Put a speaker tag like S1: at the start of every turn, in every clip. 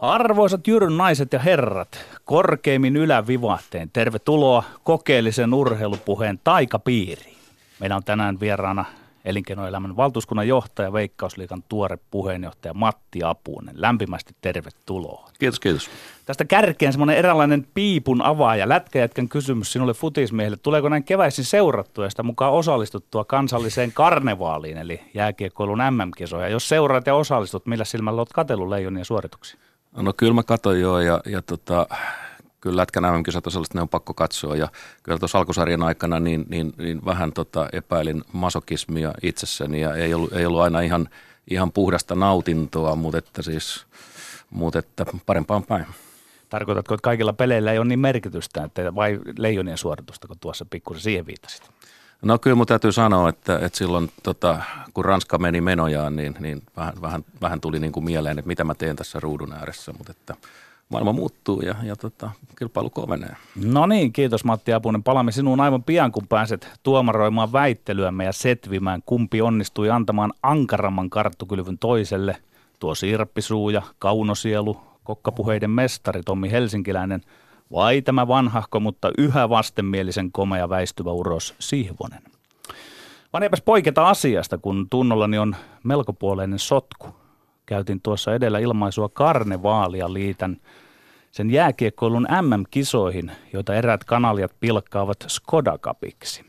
S1: Arvoisat Jyryn naiset ja herrat, korkeimmin ylävivahteen tervetuloa kokeellisen urheilupuheen taikapiiriin. Meillä on tänään vieraana elinkeinoelämän valtuuskunnan johtaja, Veikkausliikan tuore puheenjohtaja Matti Apunen. Lämpimästi tervetuloa.
S2: Kiitos, kiitos.
S1: Tästä kärkeen semmoinen eräänlainen piipun avaaja, lätkäjätkän kysymys sinulle futismiehelle. Tuleeko näin keväisin seurattua ja sitä mukaan osallistuttua kansalliseen karnevaaliin, eli jääkiekkoilun MM-kisoja? Jos seuraat ja osallistut, millä silmällä olet katsellut leijonien suorituksia?
S2: No kyllä mä katsoin joo ja, ja tota, kyllä Lätkän on sellaista, ne on pakko katsoa ja kyllä tuossa alkusarjan aikana niin, niin, niin vähän tota epäilin masokismia itsessäni ja ei ollut, ei ollut aina ihan, ihan puhdasta nautintoa, mutta että siis mutta että parempaan päin.
S1: Tarkoitatko, että kaikilla peleillä ei ole niin merkitystä, että vai leijonien suoritusta, kun tuossa pikkusen siihen viittasit?
S2: No kyllä mun täytyy sanoa, että, että silloin tota, kun Ranska meni menojaan, niin, niin vähän, vähän, vähän tuli niin kuin mieleen, että mitä mä teen tässä ruudun ääressä, mutta että maailma muuttuu ja, ja tota, kilpailu kovenee.
S1: No niin, kiitos Matti Apunen. Palaamme sinuun aivan pian, kun pääset tuomaroimaan väittelyämme ja setvimään, kumpi onnistui antamaan ankaramman karttukylvyn toiselle. Tuo siirappisuuja, kaunosielu, kokkapuheiden mestari Tommi Helsinkiläinen – vai tämä vanhahko, mutta yhä vastenmielisen komea väistyvä uros Sihvonen? Vaan eipäs poiketa asiasta, kun tunnollani on melkopuoleinen sotku. Käytin tuossa edellä ilmaisua karnevaalia liitän sen jääkiekkoilun MM-kisoihin, joita eräät kanaliat pilkkaavat Skodakapiksi.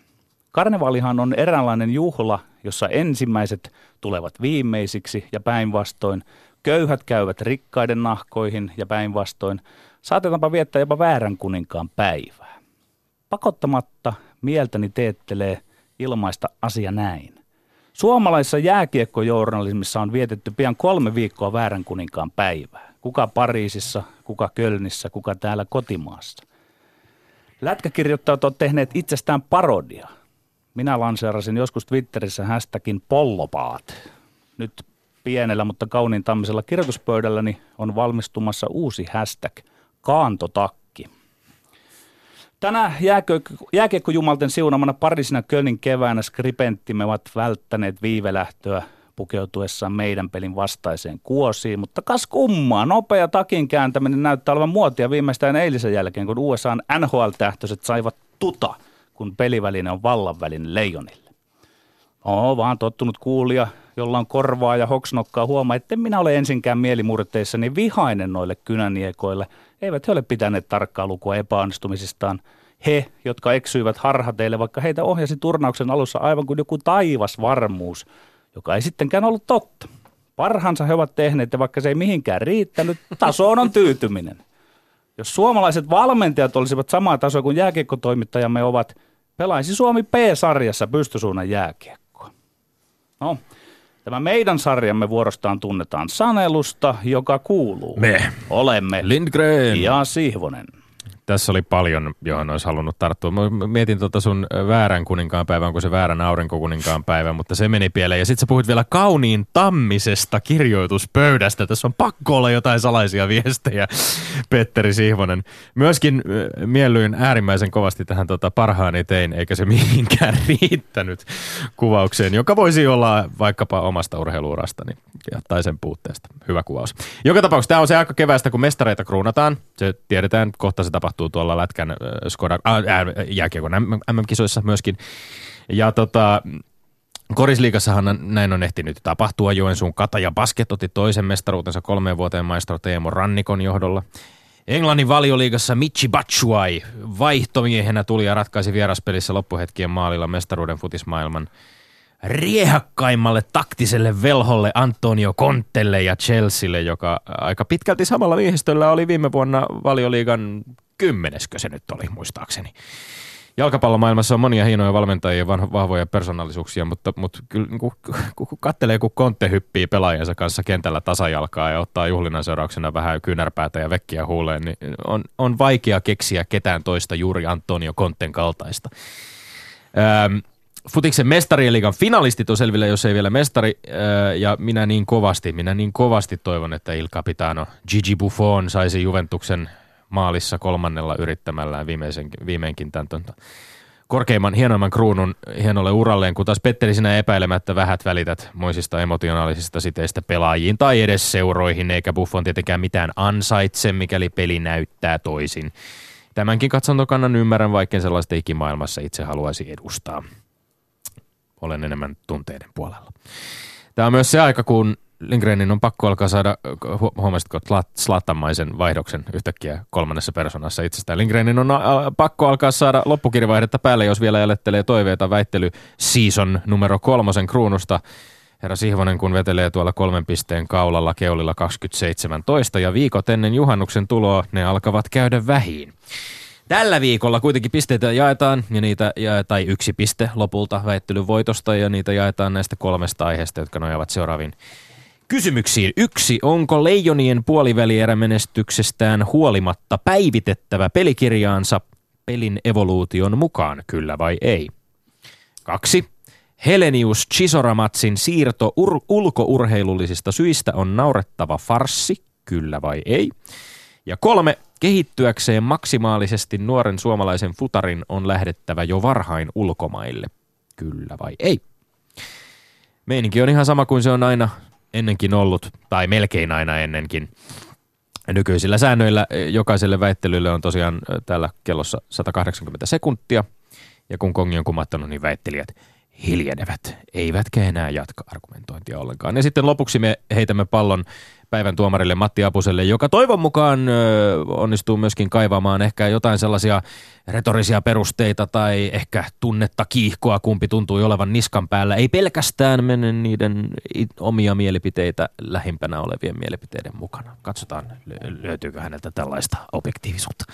S1: Karnevaalihan on eräänlainen juhla, jossa ensimmäiset tulevat viimeisiksi ja päinvastoin, köyhät käyvät rikkaiden nahkoihin ja päinvastoin, Saatetaanpa viettää jopa väärän kuninkaan päivää. Pakottamatta mieltäni teettelee ilmaista asia näin. Suomalaisessa jääkiekkojournalismissa on vietetty pian kolme viikkoa väärän kuninkaan päivää. Kuka Pariisissa, kuka Kölnissä, kuka täällä kotimaassa. Lätkäkirjoittajat ovat tehneet itsestään parodia. Minä lanseerasin joskus Twitterissä hashtagin pollopaat. Nyt pienellä, mutta kauniin tammisella kirjoituspöydälläni on valmistumassa uusi hashtag – kaantotakki. Tänä jääkiekkojumalten siunamana parisina Kölnin keväänä skripenttimme ovat välttäneet viivelähtöä pukeutuessaan meidän pelin vastaiseen kuosiin, mutta kas kummaa, nopea takin kääntäminen näyttää olevan muotia viimeistään eilisen jälkeen, kun USAn NHL-tähtöiset saivat tuta, kun peliväline on vallanvälinen leijonille. Oo, vaan tottunut kuulija, jolla on korvaa ja hoksnokkaa huomaa, että minä ole ensinkään mielimurteissani vihainen noille kynäniekoille – eivät he ole pitäneet tarkkaa lukua epäonnistumisistaan. He, jotka eksyivät harhateille, vaikka heitä ohjasi turnauksen alussa aivan kuin joku taivas varmuus, joka ei sittenkään ollut totta. Parhansa he ovat tehneet ja vaikka se ei mihinkään riittänyt, tasoon on tyytyminen. Jos suomalaiset valmentajat olisivat samaa tasoa kuin jääkiekkotoimittajamme ovat, pelaisi Suomi P-sarjassa pystysuunnan jääkiekkoa. No, Tämä meidän sarjamme vuorostaan tunnetaan sanelusta, joka kuuluu.
S3: Me.
S1: Olemme.
S3: Lindgren.
S1: Ja Sihvonen.
S3: Tässä oli paljon, johon olisi halunnut tarttua. Mä mietin tuota sun väärän kuninkaan päivän, onko se väärän aurinkokuninkaan päivä, mutta se meni pieleen. Ja sitten sä puhuit vielä kauniin tammisesta kirjoituspöydästä. Tässä on pakko olla jotain salaisia viestejä, Petteri Sihvonen. Myöskin miellyin äärimmäisen kovasti tähän tota parhaani tein, eikä se mihinkään riittänyt kuvaukseen, joka voisi olla vaikkapa omasta urheiluurastani tai sen puutteesta. Hyvä kuvaus. Joka tapauksessa tämä on se aika kevästä, kun mestareita kruunataan. Se tiedetään, kohta se tapahtuu tuolla Lätkän äh, Skoda, äh, äh, jääkiekon MM-kisoissa myöskin. Ja tota, Korisliigassahan näin on ehtinyt tapahtua. Joensuun Kataja Basket otti toisen mestaruutensa kolmeen vuoteen maistro Teemo Rannikon johdolla. Englannin valioliigassa Michi Batshuayi vaihtomiehenä tuli ja ratkaisi vieraspelissä loppuhetkien maalilla mestaruuden futismaailman riehakkaimmalle taktiselle velholle Antonio Contelle ja Chelsealle, joka aika pitkälti samalla miehistöllä oli viime vuonna valioliigan kymmeneskö se nyt oli muistaakseni. Jalkapallomaailmassa on monia hienoja valmentajia ja vahvoja persoonallisuuksia, mutta, mutta kyllä niin kun, kun kattelee, kun Kontte hyppii pelaajansa kanssa kentällä tasajalkaa ja ottaa juhlinnan seurauksena vähän kynärpäätä ja vekkiä huuleen, niin on, on vaikea keksiä ketään toista juuri Antonio Kontten kaltaista. Öm, Futiksen mestarien finalistit on selvillä, jos ei vielä mestari, ja minä niin kovasti, minä niin kovasti toivon, että Il Capitano Gigi Buffon saisi Juventuksen maalissa kolmannella yrittämällään viimeinkin tämän korkeimman, hienoimman kruunun hienolle uralleen, kun taas Petteri sinä epäilemättä vähät välität moisista emotionaalisista siteistä pelaajiin tai edes seuroihin, eikä Buffon tietenkään mitään ansaitse, mikäli peli näyttää toisin. Tämänkin katsontokannan ymmärrän, vaikka sellaista ikimaailmassa itse haluaisi edustaa. Olen enemmän tunteiden puolella. Tämä on myös se aika, kun Lindgrenin on pakko alkaa saada, huomasitko, slattamaisen vaihdoksen yhtäkkiä kolmannessa persoonassa itsestään. Lindgrenin on a, pakko alkaa saada loppukirjavaihdetta päälle, jos vielä jälettelee toiveita väittely season numero kolmosen kruunusta. Herra Sihvonen, kun vetelee tuolla kolmen pisteen kaulalla keulilla 2017 ja viikot ennen juhannuksen tuloa, ne alkavat käydä vähiin. Tällä viikolla kuitenkin pisteitä jaetaan, ja niitä, tai yksi piste lopulta väittelyn voitosta, ja niitä jaetaan näistä kolmesta aiheesta, jotka nojaavat seuraaviin kysymyksiin. Yksi, onko Leijonien puolivälierämenestyksestään huolimatta päivitettävä pelikirjaansa pelin evoluution mukaan, kyllä vai ei? Kaksi, Helenius Chisoramatsin siirto ur- ulkourheilullisista syistä on naurettava farsi, kyllä vai ei? Ja kolme, kehittyäkseen maksimaalisesti nuoren suomalaisen futarin on lähdettävä jo varhain ulkomaille, kyllä vai ei? Meininki on ihan sama kuin se on aina ennenkin ollut, tai melkein aina ennenkin. Nykyisillä säännöillä jokaiselle väittelylle on tosiaan täällä kellossa 180 sekuntia, ja kun kongi on kumattanut, niin väittelijät hiljenevät, eivätkä enää jatka argumentointia ollenkaan. Ja sitten lopuksi me heitämme pallon päivän tuomarille Matti Apuselle, joka toivon mukaan onnistuu myöskin kaivamaan ehkä jotain sellaisia retorisia perusteita tai ehkä tunnetta kiihkoa, kumpi tuntui olevan niskan päällä. Ei pelkästään mene niiden omia mielipiteitä lähimpänä olevien mielipiteiden mukana. Katsotaan, löytyykö häneltä tällaista objektiivisuutta.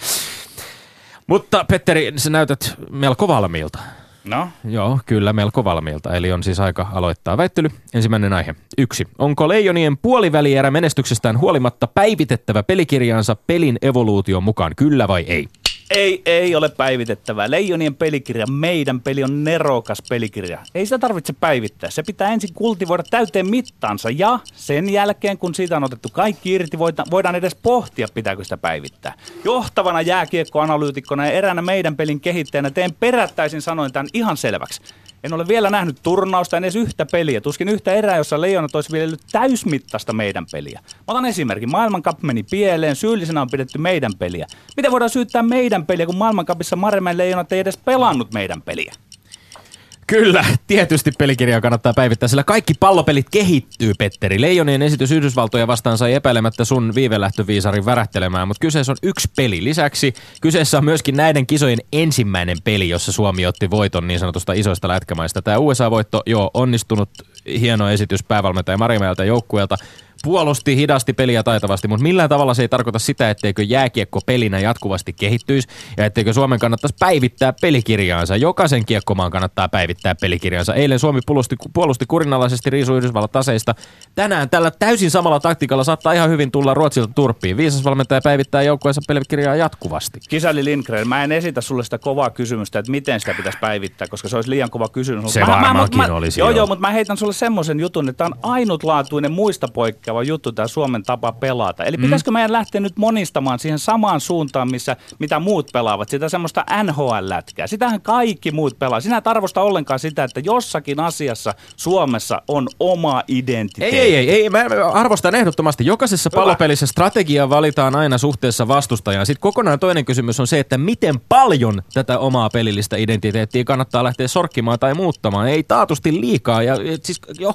S3: Mutta Petteri, sä näytät melko valmiilta.
S1: No?
S3: Joo, kyllä melko valmiilta. Eli on siis aika aloittaa väittely. Ensimmäinen aihe. Yksi. Onko Leijonien puolivälierä menestyksestään huolimatta päivitettävä pelikirjaansa pelin evoluution mukaan, kyllä vai ei?
S1: Ei, ei ole päivitettävää. Leijonien pelikirja, meidän peli on nerokas pelikirja. Ei sitä tarvitse päivittää. Se pitää ensin kultivoida täyteen mittaansa ja sen jälkeen, kun siitä on otettu kaikki irti, voidaan edes pohtia, pitääkö sitä päivittää. Johtavana jääkiekkoanalyytikkona ja eräänä meidän pelin kehittäjänä teen perättäisin sanoin tämän ihan selväksi. En ole vielä nähnyt turnausta, en edes yhtä peliä. Tuskin yhtä erää, jossa Leijonat olisi viljellyt täysmittaista meidän peliä. Mä otan esimerkin. Maailmankap meni pieleen, syyllisenä on pidetty meidän peliä. Miten voidaan syyttää meidän peliä, kun maailmankapissa Maremän Leijonat ei edes pelannut meidän peliä?
S3: Kyllä, tietysti pelikirjaa kannattaa päivittää, sillä kaikki pallopelit kehittyy, Petteri. Leijonien esitys Yhdysvaltoja vastaan sai epäilemättä sun viivelähtöviisarin värähtelemään, mutta kyseessä on yksi peli. Lisäksi kyseessä on myöskin näiden kisojen ensimmäinen peli, jossa Suomi otti voiton niin sanotusta isoista lätkämaista. Tämä USA-voitto, joo, onnistunut hieno esitys päävalmentaja Marimäeltä joukkueelta puolusti hidasti peliä taitavasti, mutta millään tavalla se ei tarkoita sitä, etteikö jääkiekko pelinä jatkuvasti kehittyisi ja etteikö Suomen kannattaisi päivittää pelikirjaansa. Jokaisen kiekkomaan kannattaa päivittää pelikirjaansa. Eilen Suomi puolusti, puolusti kurinalaisesti riisu Yhdysvallat taseista. Tänään tällä täysin samalla taktiikalla saattaa ihan hyvin tulla Ruotsilta turppiin. Viisas valmentaja päivittää joukkueensa pelikirjaa jatkuvasti.
S1: Kisali Lindgren, mä en esitä sulle sitä kovaa kysymystä, että miten sitä pitäisi päivittää, koska se olisi liian kova kysymys.
S3: Se mä, varmaankin mä, mä, olisi.
S1: Joo, joo, mutta mä heitän sulle semmoisen jutun, että tämä on ainutlaatuinen muista poikkeava poikkeava juttu tämä Suomen tapa pelata. Eli pitäisikö meidän lähteä nyt monistamaan siihen samaan suuntaan, missä, mitä muut pelaavat, sitä semmoista NHL-lätkää. Sitähän kaikki muut pelaa. Sinä et arvosta ollenkaan sitä, että jossakin asiassa Suomessa on oma identiteetti.
S3: Ei, ei, ei. ei. Mä arvostan ehdottomasti. Jokaisessa Hyvä. pallopelissä strategia valitaan aina suhteessa vastustajaan. Sitten kokonaan toinen kysymys on se, että miten paljon tätä omaa pelillistä identiteettiä kannattaa lähteä sorkkimaan tai muuttamaan. Ei taatusti liikaa. Ja, siis, jo,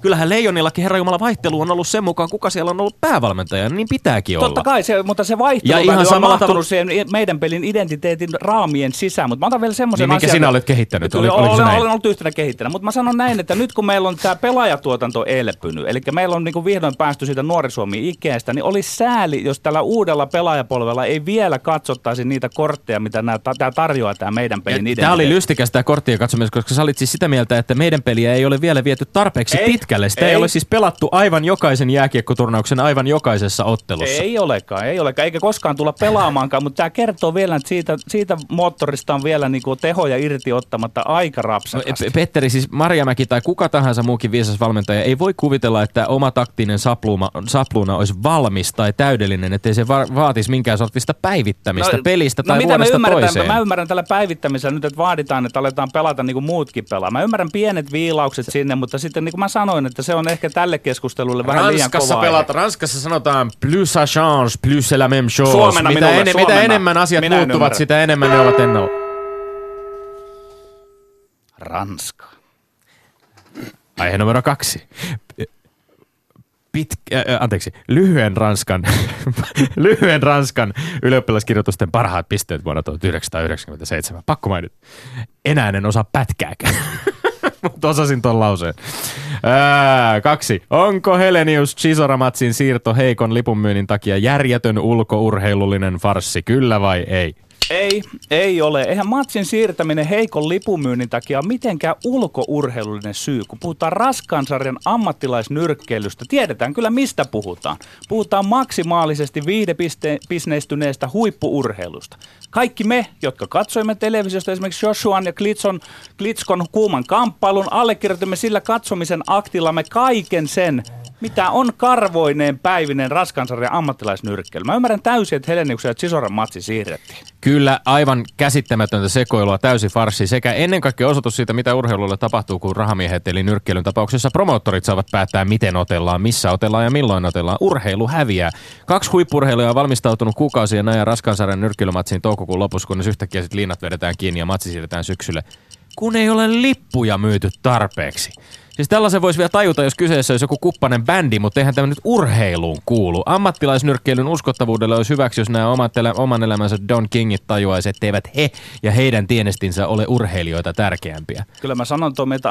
S3: kyllähän Leijonillakin Herra Jumala vaihtelu on ollut sen mukaan, kuka siellä on ollut päävalmentaja, niin pitääkin
S1: olla. Totta kai, se, mutta se vaihtelu ja ihan on mahtunut siihen meidän pelin identiteetin raamien sisään. Mutta mä otan vielä semmoisen
S3: niin, asian. sinä olet kehittänyt?
S1: Oli, olen, olen, olen ollut yhtenä kehittänyt, mutta mä sanon näin, että nyt kun meillä on tämä pelaajatuotanto elpynyt, eli meillä on niin vihdoin päästy siitä nuori Suomi ikeestä, niin olisi sääli, jos tällä uudella pelaajapolvella ei vielä katsottaisi niitä kortteja, mitä tämä tarjoaa tämä meidän pelin identiteetti.
S3: Tämä oli lystikäs tämä korttien katsominen, koska sä olit siis sitä mieltä, että meidän peliä ei ole vielä viety tarpeeksi ei, pitkälle. Sitä ei, ei ole siis pelattu aivan jokaisen suomalaisen jääkiekkoturnauksen aivan jokaisessa ottelussa.
S1: Ei olekaan, ei olekaan, eikä koskaan tulla pelaamaankaan, mutta tämä kertoo vielä, että siitä, siitä moottorista on vielä niin kuin tehoja irti ottamatta aika rapsakasti.
S3: No, Petteri, siis Marjamäki tai kuka tahansa muukin viisas valmentaja ei voi kuvitella, että oma taktinen sapluuna, sapluuna olisi valmis tai täydellinen, ettei se va- vaatisi minkään sortista päivittämistä no, pelistä tai
S1: no, mitä
S3: vuodesta
S1: mä
S3: toiseen.
S1: Mä ymmärrän tällä päivittämisellä nyt, että vaaditaan, että aletaan pelata niin kuin muutkin pelaa. Mä ymmärrän pienet viilaukset sinne, mutta sitten niin kuin mä sanoin, että se on ehkä tälle keskustelulle vähän
S3: Ranskassa
S1: liian kova.
S3: pelat, Ranskassa sanotaan plus ça change, plus c'est la même chose.
S1: Suomena
S3: mitä,
S1: minulle,
S3: ene,
S1: suomena.
S3: mitä enemmän asiat
S1: Minä en
S3: muuttuvat,
S1: ymmärrä.
S3: sitä enemmän ne ovat ennalla.
S1: Ranska.
S3: Aihe numero kaksi. Pit, äh, anteeksi, lyhyen Ranskan, lyhyen Ranskan ylioppilaskirjoitusten parhaat pisteet vuonna 1997. Pakko mainita. Enää en osaa pätkääkään. Mutta osasin ton lauseen. Ää, kaksi. Onko Helenius Chisoramatsin siirto heikon lipunmyynnin takia järjetön ulkourheilullinen farssi, kyllä vai ei?
S1: Ei, ei ole. Eihän matsin siirtäminen heikon lipunmyynnin takia ole mitenkään ulkourheilullinen syy. Kun puhutaan raskaan sarjan ammattilaisnyrkkeilystä, tiedetään kyllä mistä puhutaan. Puhutaan maksimaalisesti viihdebisneistyneestä huippuurheilusta. Kaikki me, jotka katsoimme televisiosta esimerkiksi Joshuan ja Klitson, Klitskon kuuman kamppailun, allekirjoitimme sillä katsomisen aktillamme kaiken sen, mitä on karvoineen päivinen raskansarjan ammattilaisnyrkkeily. Mä ymmärrän täysin, että Heleniuksen ja Chisoran matsi siirrettiin.
S3: Kyllä, aivan käsittämätöntä sekoilua, täysi farssi sekä ennen kaikkea osoitus siitä, mitä urheilulle tapahtuu, kun rahamiehet eli nyrkkeilyn tapauksessa promoottorit saavat päättää, miten otellaan, missä otellaan ja milloin otellaan. Urheilu häviää. Kaksi huippurheilijaa on valmistautunut kuukausien ajan raskansarjan nyrkkeilymatsiin toukokuun lopussa, kunnes yhtäkkiä sitten liinat vedetään kiinni ja matsi siirretään syksylle, kun ei ole lippuja myyty tarpeeksi. Siis tällaisen voisi vielä tajuta, jos kyseessä olisi joku kuppanen bändi, mutta eihän tämä nyt urheiluun kuulu. Ammattilaisnyrkkeilyn uskottavuudelle olisi hyväksi, jos nämä omat elä, oman elämänsä Don Kingit tajuaisivat, etteivät he ja heidän tienestinsä ole urheilijoita tärkeämpiä.
S1: Kyllä mä sanon tuon, että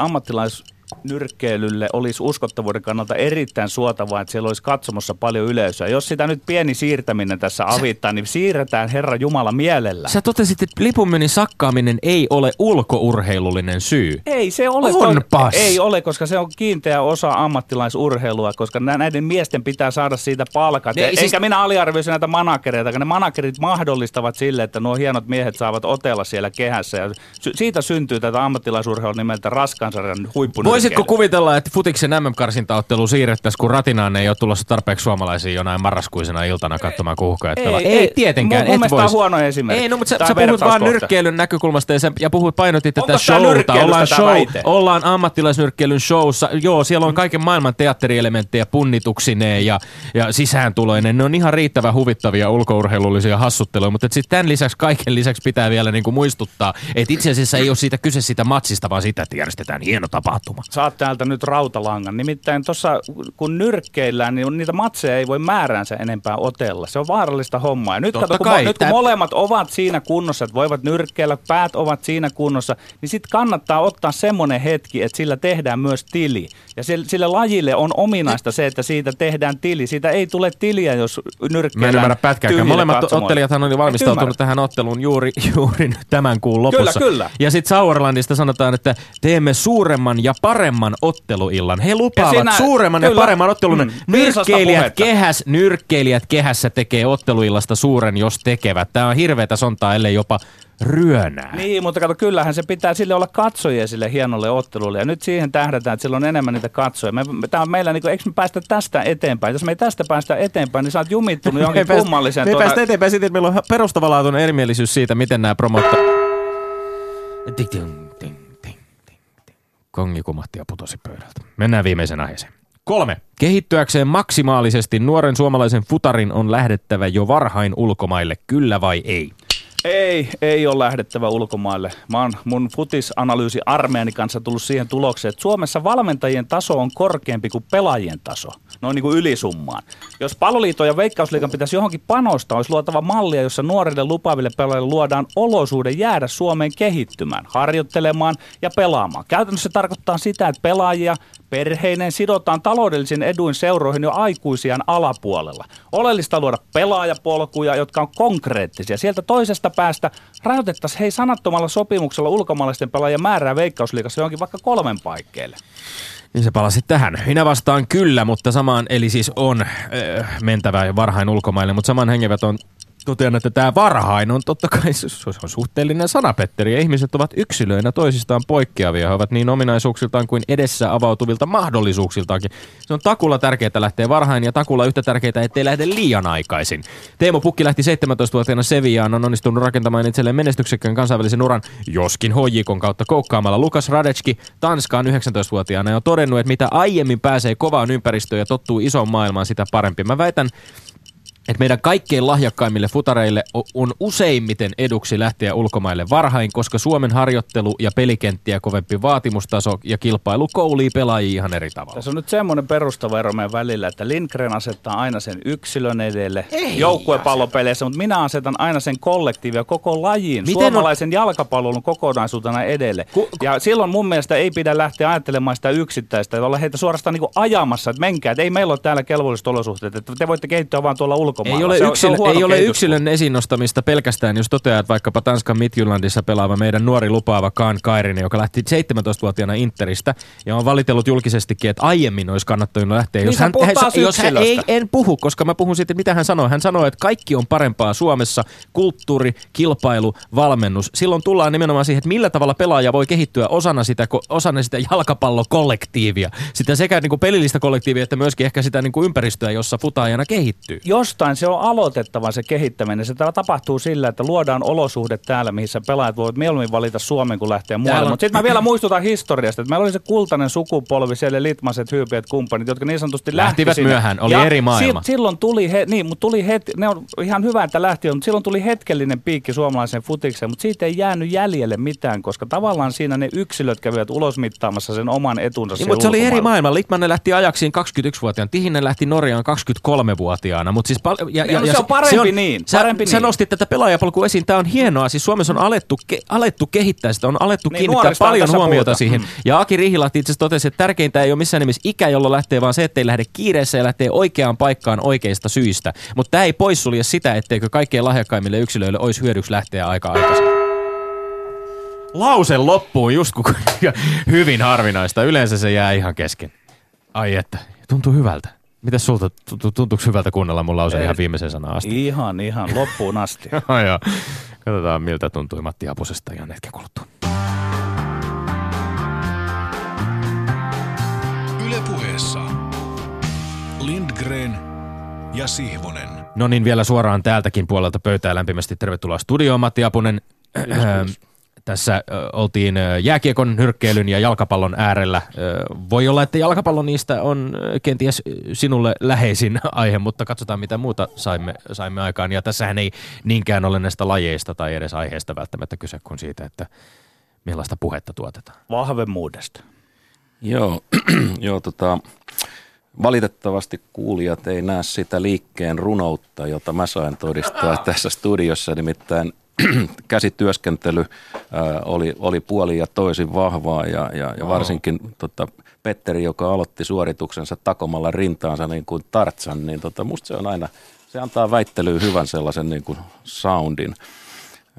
S1: ammattilaisnyrkkeilylle olisi uskottavuuden kannalta erittäin suotavaa, että siellä olisi katsomossa paljon yleisöä. Jos sitä nyt pieni siirtäminen tässä avittaa, niin siirretään Herra Jumala mielellä.
S3: Sä totesit, että lipunmyynnin sakkaaminen ei ole ulkourheilullinen syy.
S1: Ei se ole.
S3: Onpas.
S1: Ei ole, koska se on kiinteä osa ammattilaisurheilua, koska nä- näiden miesten pitää saada siitä palkat.
S3: Ne- siis-
S1: Eikä minä aliarvioisi näitä managereita, ne managerit mahdollistavat sille, että nuo hienot miehet saavat otella siellä kehässä. Ja siitä syntyy tätä ammattilaisurheilua nimeltä raskansarjan huippunyrkkeily.
S3: Voisitko kuvitella, että futiksen MM-karsintaottelu siirrettäisiin, kun ratinaan ei ole tulossa tarpeeksi suomalaisia jonain marraskuisena iltana katsomaan kuuhkajat
S1: Ei, ei,
S3: Ei, tietenkään,
S1: mun- mun
S3: et
S1: mielestä tää on
S3: vois.
S1: huono esimerkki.
S3: Ei, no mutta sä, sä
S1: on
S3: puhut vaan nyrkkeilyn näkökulmasta ja, sä, ja puhut painotit tätä showta. Ollaan, show,
S1: väite?
S3: ollaan ammattilaisnyrkkeilyn showssa. Joo, siellä on kaiken maailman teatterielementtejä punnituksineen ja, ja sisääntuloinen. Ne on ihan riittävän huvittavia ulkourheilullisia hassutteluja, mutta sitten tämän lisäksi, kaiken lisäksi pitää vielä niinku muistuttaa, että itse asiassa ei ole siitä kyse siitä matsista, vaan siitä, että järjestetään hieno tapahtuma.
S1: Saat täältä nyt rautalangan. Nimittäin tuossa, kun nyrkkeillään, niin niitä matseja ei voi määräänsä enempää otella. Se on vaarallista hommaa. Ja nyt,
S3: Totta
S1: kato, kun,
S3: kai.
S1: nyt kun molemmat ovat siinä kunnossa, että voivat nyrkkeillä, päät ovat siinä kunnossa, niin sitten kannattaa ottaa semmoinen hetki, että sillä tehdään myös tili. Ja sille, sille lajille on ominaista se, että siitä tehdään tili. Siitä ei tule tiliä, jos nyrkkeillään
S3: Mä en ymmärrä pätkääkään. Molemmat
S1: katsomoille.
S3: ottelijathan
S1: Et
S3: valmistautunut tähän otteluun juuri, juuri nyt tämän kuun lopussa.
S1: Kyllä, kyllä.
S3: Ja sitten Sauerlandista sanotaan, että teemme suuremman ja paremman otteluillan. He lupaavat
S1: siinä-
S3: suuremman ja
S1: kyllä.
S3: paremman ottelun.
S1: Mm,
S3: nyrkkeilijät, kehäs, nyrkkeilijät kehässä tekee otteluillasta suuren, jos tekevät. Tämä on hirveätä sontaa, ellei jopa ryönää.
S1: Niin, mutta kato, kyllähän se pitää sille olla katsojia sille hienolle ottelulle. Ja nyt siihen tähdätään, että sillä on enemmän niitä katsojia. Me, me, tää on meillä, niin kuin, eikö me päästä tästä eteenpäin? Jos me ei tästä päästä eteenpäin, niin sä oot jumittunut johonkin
S3: päästä-
S1: kummalliseen.
S3: Me ei
S1: tuota-
S3: päästä eteenpäin siitä, että meillä on perustavanlaatuinen erimielisyys siitä, miten nämä promotto... Kongi kumahti ja putosi pöydältä. Mennään viimeisen aiheeseen. Kolme. Kehittyäkseen maksimaalisesti nuoren suomalaisen futarin on lähdettävä jo varhain ulkomaille, kyllä vai ei?
S1: Ei, ei ole lähdettävä ulkomaille. Mä oon mun futisanalyysi armeeni kanssa tullut siihen tulokseen, että Suomessa valmentajien taso on korkeampi kuin pelaajien taso. Noin niin kuin ylisummaan. Jos Paloliiton ja Veikkausliikan pitäisi johonkin panostaa, olisi luotava mallia, jossa nuorille lupaaville pelaajille luodaan olosuuden jäädä Suomeen kehittymään, harjoittelemaan ja pelaamaan. Käytännössä se tarkoittaa sitä, että pelaajia perheinen sidotaan taloudellisin eduin seuroihin jo aikuisiaan alapuolella. Oleellista luoda pelaajapolkuja, jotka on konkreettisia. Sieltä toisesta päästä rajoitettaisiin hei sanattomalla sopimuksella ulkomaalaisten pelaajien määrää veikkausliikassa johonkin vaikka kolmen paikkeille.
S3: Niin se palasi tähän. Minä vastaan kyllä, mutta samaan, eli siis on äh, mentävä varhain ulkomaille, mutta saman hengenveton totean, että tämä varhain on totta kai se on suhteellinen sana, Petteri. Ihmiset ovat yksilöinä toisistaan poikkeavia. He ovat niin ominaisuuksiltaan kuin edessä avautuvilta mahdollisuuksiltaankin. Se on takulla tärkeää lähteä varhain ja takulla yhtä tärkeää, ettei lähde liian aikaisin. Teemo Pukki lähti 17-vuotiaana Seviaan, on onnistunut rakentamaan itselleen menestyksekkään kansainvälisen uran, joskin hojikon kautta koukkaamalla. Lukas Radecki Tanskaan 19-vuotiaana ja on todennut, että mitä aiemmin pääsee kovaan ympäristöön ja tottuu isoon maailmaan, sitä parempi. Mä väitän, että meidän kaikkein lahjakkaimmille futareille on useimmiten eduksi lähteä ulkomaille varhain, koska Suomen harjoittelu ja pelikenttiä kovempi vaatimustaso ja kilpailu koulii pelaajia ihan eri tavalla.
S1: Tässä on nyt semmoinen perustava ero meidän välillä, että Lindgren asettaa aina sen yksilön edelle joukkuepallopeleissä, mutta minä asetan aina sen kollektiivia koko lajin, Miten suomalaisen on? jalkapallon kokonaisuutena edelle. Ku, ku, ja silloin mun mielestä ei pidä lähteä ajattelemaan sitä yksittäistä, ja olla heitä suorastaan niin ajamassa, että menkää, että ei meillä ole täällä kelvolliset olosuhteet, että te voitte kehittyä vaan tuolla ulkomailla
S3: ulkomailla. Ei ole, se yksilö, on, se ei ole yksilön esinostamista pelkästään, jos toteaa, että vaikkapa Tanskan Midtjyllandissa pelaava meidän nuori lupaava Kaan Kairinen, joka lähti 17-vuotiaana Interistä ja on valitellut julkisestikin, että aiemmin olisi kannattanut lähteä.
S1: Niin jos hän, hän, jos hän
S3: ei, en puhu, koska mä puhun sitten, mitä hän sanoi. Hän sanoi, että kaikki on parempaa Suomessa, kulttuuri, kilpailu, valmennus. Silloin tullaan nimenomaan siihen, että millä tavalla pelaaja voi kehittyä osana sitä, osana sitä jalkapallokollektiivia. Sitä sekä niin kuin pelillistä kollektiivia, että myöskin ehkä sitä niin kuin ympäristöä, jossa futaajana kehittyy.
S1: Jostain se on aloitettava se kehittäminen. Se tapahtuu sillä, että luodaan olosuhde täällä, missä pelaajat voivat mieluummin valita Suomen, kun lähtee muualle. Mutta sitten mä vielä muistutan historiasta, että meillä oli se kultainen sukupolvi, siellä Litmaset, Hyypiet, kumppanit, jotka niin sanotusti
S3: Lähtivät
S1: sinne.
S3: myöhään, oli ja eri maailma.
S1: Si- silloin tuli, he, niin, mutta tuli het, ne on ihan hyvä, että lähti, mutta silloin tuli hetkellinen piikki suomalaisen futikseen, mutta siitä ei jäänyt jäljelle mitään, koska tavallaan siinä ne yksilöt kävivät ulosmittaamassa sen oman etunsa.
S3: Niin, mutta se oli eri maailma. Litmanen lähti ajaksiin 21-vuotiaana, Tihinen lähti Norjaan 23-vuotiaana, mutta siis pal-
S1: ja, ja, ja, se on parempi se on, niin.
S3: Sä,
S1: parempi
S3: sä niin. nostit tätä pelaajapolkua esiin. Tämä on hienoa. Siis Suomessa on alettu, ke, alettu kehittää sitä, on alettu niin, kiinnittää paljon huomiota puhuta. siihen. Mm. Ja Aki Rihilahti itse asiassa totesi, että tärkeintä ei ole missään nimessä ikä, jolla lähtee, vaan se, ettei lähde kiireessä ja lähtee oikeaan paikkaan oikeista syistä. Mutta tämä ei poissulje sitä, etteikö kaikkein lahjakkaimmille yksilöille olisi hyödyksi lähteä aika aikaisin. Lause loppuun just kun hyvin harvinaista. Yleensä se jää ihan kesken. Ai että, tuntuu hyvältä. Miten sulta, tuntuuko hyvältä kuunnella mun lauseen ihan viimeisen sanaan asti?
S1: Ihan, ihan, loppuun asti.
S3: joo, joo. Katsotaan miltä tuntui Matti Apusesta ihan hetken kuluttua.
S4: Ylepuheessa Lindgren ja Sihvonen.
S3: No niin, vielä suoraan täältäkin puolelta pöytää lämpimästi tervetuloa studioon Matti Apunen. Tässä oltiin jääkiekon, nyrkkeilyn ja jalkapallon äärellä. Voi olla, että jalkapallo niistä on kenties sinulle läheisin aihe, mutta katsotaan mitä muuta saimme, saimme aikaan. Ja tässähän ei niinkään ole näistä lajeista tai edes aiheesta välttämättä kyse kuin siitä, että millaista puhetta tuotetaan.
S1: Vahvemmuudesta.
S2: Joo, joo tota, valitettavasti kuulijat ei näe sitä liikkeen runoutta, jota mä sain todistaa tässä studiossa. Nimittäin käsityöskentely ää, oli, oli puoli ja toisin vahvaa ja, ja, ja varsinkin tota, Petteri, joka aloitti suorituksensa takomalla rintaansa niin kuin Tartsan, niin tota, musta se on aina, se antaa väittelyyn hyvän sellaisen niin kuin soundin.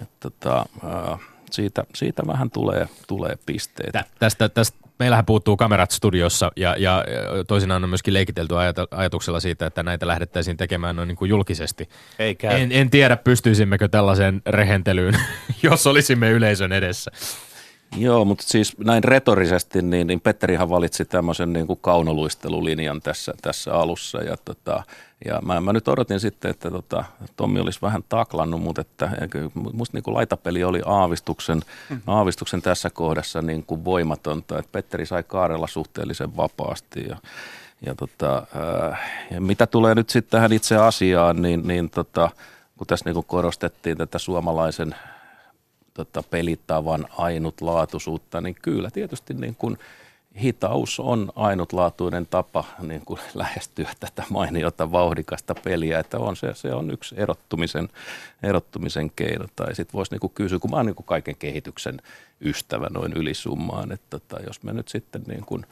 S2: Et, tota, ää, siitä, siitä vähän tulee, tulee pisteitä.
S3: Tästä, tästä meillähän puuttuu kamerat studiossa ja, ja toisinaan on myöskin leikitelty ajatuksella siitä, että näitä lähdettäisiin tekemään noin niin kuin julkisesti.
S1: Eikä.
S3: En, en tiedä, pystyisimmekö tällaiseen rehentelyyn, jos olisimme yleisön edessä.
S2: Joo, mutta siis näin retorisesti, niin, niin Petterihan valitsi tämmöisen niin kuin kaunoluistelulinjan tässä, tässä alussa. Ja, tota, ja mä, mä, nyt odotin sitten, että tota, Tommi olisi vähän taklannut, mutta että, musta niin kuin laitapeli oli aavistuksen, mm. aavistuksen tässä kohdassa niin kuin voimatonta. Että Petteri sai kaarella suhteellisen vapaasti ja, ja, tota, ää, ja mitä tulee nyt sitten tähän itse asiaan, niin, niin tota, kun tässä niin kuin korostettiin tätä suomalaisen tota, pelitavan ainutlaatuisuutta, niin kyllä tietysti niin kuin hitaus on ainutlaatuinen tapa niin kuin lähestyä tätä mainiota vauhdikasta peliä, että on se, se on yksi erottumisen, erottumisen keino. Tai sitten voisi niin kysyä, kun mä oon niin kuin kaiken kehityksen ystävä noin ylisummaan, että tota, jos me nyt sitten niin kuin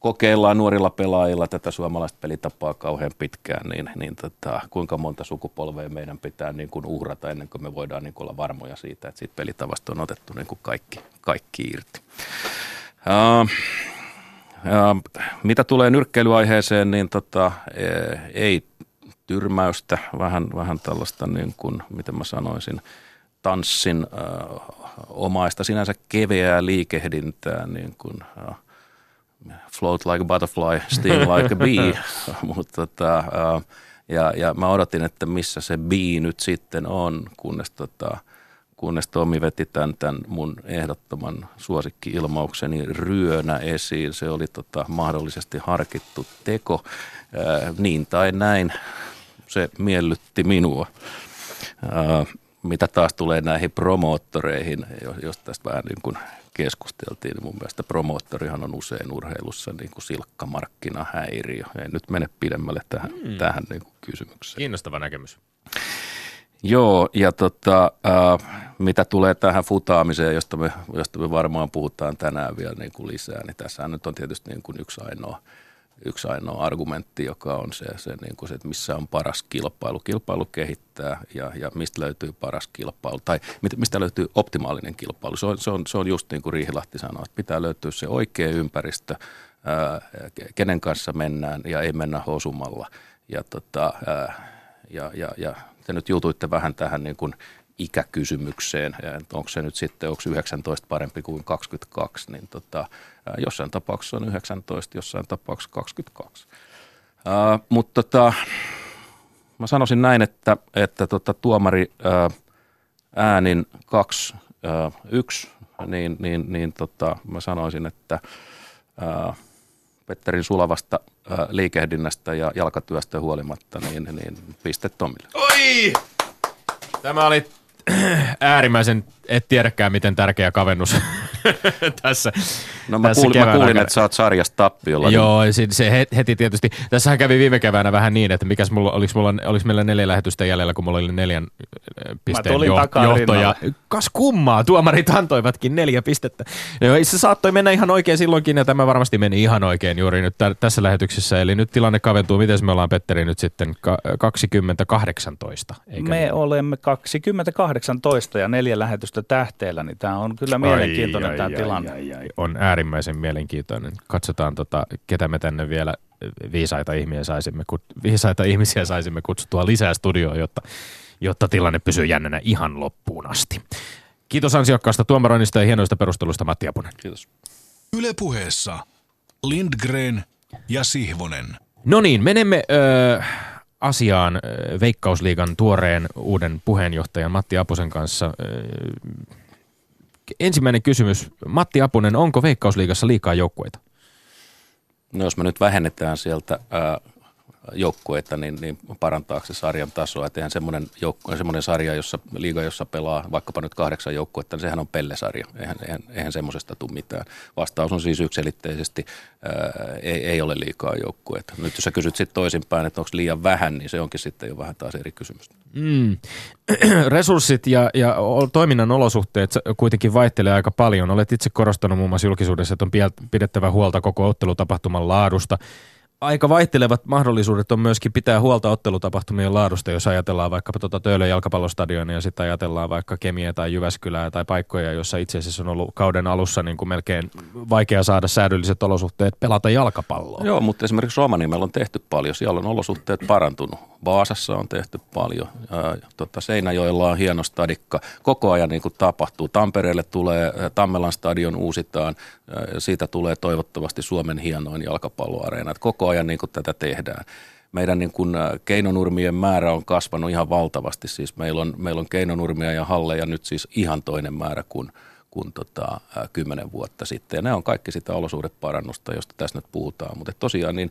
S2: kokeillaan nuorilla pelaajilla tätä suomalaista pelitapaa kauhean pitkään, niin, niin tota, kuinka monta sukupolvea meidän pitää niin kuin uhrata ennen kuin me voidaan niin kuin olla varmoja siitä, että siitä pelitavasta on otettu niin kuin kaikki, kaikki irti. Uh, Ja mitä tulee nyrkkeilyaiheeseen, niin tota, eh, ei tyrmäystä, vähän, vähän tällaista, niin kuin, miten mä sanoisin, tanssin äh, omaista sinänsä keveää liikehdintää, niin kuin, äh, float like a butterfly, sting like a bee, mutta tota, äh, ja, ja mä odotin, että missä se bee nyt sitten on, kunnes tota, kunnes Tomi veti tämän, tämän mun ehdottoman suosikki-ilmaukseni ryönä esiin. Se oli tota, mahdollisesti harkittu teko, ää, niin tai näin. Se miellytti minua. Ää, mitä taas tulee näihin promoottoreihin, jos tästä vähän niin kuin keskusteltiin, niin mun mielestä promoottorihan on usein urheilussa niin kuin silkkamarkkinahäiriö. Ei nyt mene pidemmälle tähän, mm. tähän niin kuin kysymykseen.
S3: Kiinnostava näkemys.
S2: Joo, ja tota, äh, mitä tulee tähän futaamiseen, josta me, josta me varmaan puhutaan tänään vielä niin kuin lisää, niin tässä nyt on tietysti niin kuin yksi ainoa yksi ainoa argumentti, joka on se, se, niin kuin se, että missä on paras kilpailu. Kilpailu kehittää ja, ja mistä löytyy paras kilpailu tai mistä löytyy optimaalinen kilpailu. Se on, se on, se on just niin kuin Riihilahti sanoi, että pitää löytyä se oikea ympäristö, ää, kenen kanssa mennään ja ei mennä hosumalla. Ja, tota, ää, ja, ja, ja te nyt jutuitte vähän tähän niin kuin ikäkysymykseen, että onko se nyt sitten, onko 19 parempi kuin 22, niin tota, jossain tapauksessa on 19, jossain tapauksessa 22. Ää, mutta tota, mä sanoisin näin, että, että tota, tuomari ää, äänin 2, 1, niin, niin, niin tota, mä sanoisin, että ää, Petterin sulavasta ää, liikehdinnästä ja jalkatyöstä huolimatta, niin, niin piste Tomille.
S3: Oi! Tämä oli äärimmäisen, et tiedäkään miten tärkeä kavennus tässä.
S2: No mä, tässä kuulin, mä kuulin, että sä oot sarjasta tappiolla.
S3: Joo, niin. se, se heti tietysti. Tässähän kävi viime keväänä vähän niin, että mikäs mulla, oliko, mulla, oliko meillä neljä lähetystä jäljellä, kun mulla oli neljän pisteen jo, johto. Ja kas kummaa, tuomarit antoivatkin neljä pistettä. Ja se saattoi mennä ihan oikein silloinkin, ja tämä varmasti meni ihan oikein juuri nyt t- tässä lähetyksessä. Eli nyt tilanne kaventuu. Miten me ollaan, Petteri, nyt sitten ka- 2018?
S1: Eikä me niin? olemme 2018 ja neljä lähetystä tähteellä, niin tämä on kyllä mielenkiintoinen ai, tämä ai, tilanne. Ai, ai, ai.
S3: On äärimmäisen mielenkiintoinen. Katsotaan, tota, ketä me tänne vielä viisaita ihmisiä saisimme, viisaita ihmisiä saisimme kutsuttua lisää studioon, jotta, jotta tilanne pysyy jännänä ihan loppuun asti. Kiitos ansiokkaasta tuomaroinnista ja hienoista perustelusta Matti Apunen.
S2: Kiitos.
S4: Ylepuheessa Lindgren ja Sihvonen.
S3: No niin, menemme ö, asiaan ö, Veikkausliigan tuoreen uuden puheenjohtajan Matti Apusen kanssa. Ö, ensimmäinen kysymys. Matti Apunen, onko Veikkausliigassa liikaa joukkueita?
S2: No jos me nyt vähennetään sieltä ää, joukkueita, niin, niin parantaako se sarjan tasoa. Että eihän semmoinen, joukku, semmoinen sarja, jossa, liiga, jossa pelaa vaikkapa nyt kahdeksan joukkuetta, niin sehän on pellesarja. Eihän, eihän, eihän semmoisesta tule mitään. Vastaus on siis yksilitteisesti, ää, ei, ei ole liikaa joukkueita. Nyt jos sä kysyt sitten toisinpäin, että onko liian vähän, niin se onkin sitten jo vähän taas eri kysymys. Mm.
S3: Resurssit ja, ja toiminnan olosuhteet kuitenkin vaihtelee aika paljon. Olet itse korostanut muun muassa julkisuudessa, että on pidettävä huolta koko ottelutapahtuman laadusta – aika vaihtelevat mahdollisuudet on myöskin pitää huolta ottelutapahtumien laadusta, jos ajatellaan vaikka tuota Töölön jalkapallostadionia ja sitten ajatellaan vaikka Kemiä tai Jyväskylää tai paikkoja, joissa itse asiassa on ollut kauden alussa niin kuin melkein vaikea saada säädölliset olosuhteet pelata jalkapalloa.
S2: Joo, mutta esimerkiksi Rovaniemellä on tehty paljon. Siellä on olosuhteet parantunut. Vaasassa on tehty paljon. Tota, Seinäjoella on hieno stadikka. Koko ajan niin kuin tapahtuu. Tampereelle tulee, Tammelan stadion uusitaan. Siitä tulee toivottavasti Suomen hienoin jalkapalloareena. Koko ajan niin kuin tätä tehdään meidän niin kuin keinonurmien määrä on kasvanut ihan valtavasti. Siis meillä on, meillä on keinonurmia ja halleja nyt siis ihan toinen määrä kuin, kuin tota, kymmenen vuotta sitten. Ja ne on kaikki sitä olosuhdeparannusta, josta tässä nyt puhutaan. Mutta tosiaan niin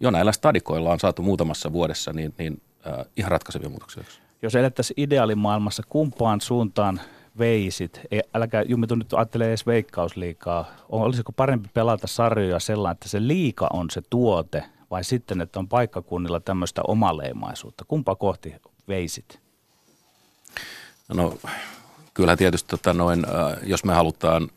S2: jo näillä stadikoilla on saatu muutamassa vuodessa niin, niin äh, ihan ratkaisevia muutoksia.
S1: Jos elettäisiin ideaalimaailmassa, kumpaan suuntaan veisit, ei, älkää Jumitu nyt ajattele edes veikkausliikaa, olisiko parempi pelata sarjoja sellainen, että se liika on se tuote, vai sitten, että on paikkakunnilla tämmöistä omaleimaisuutta? Kumpa kohti veisit?
S2: No kyllä tietysti tota noin, äh, jos me halutaan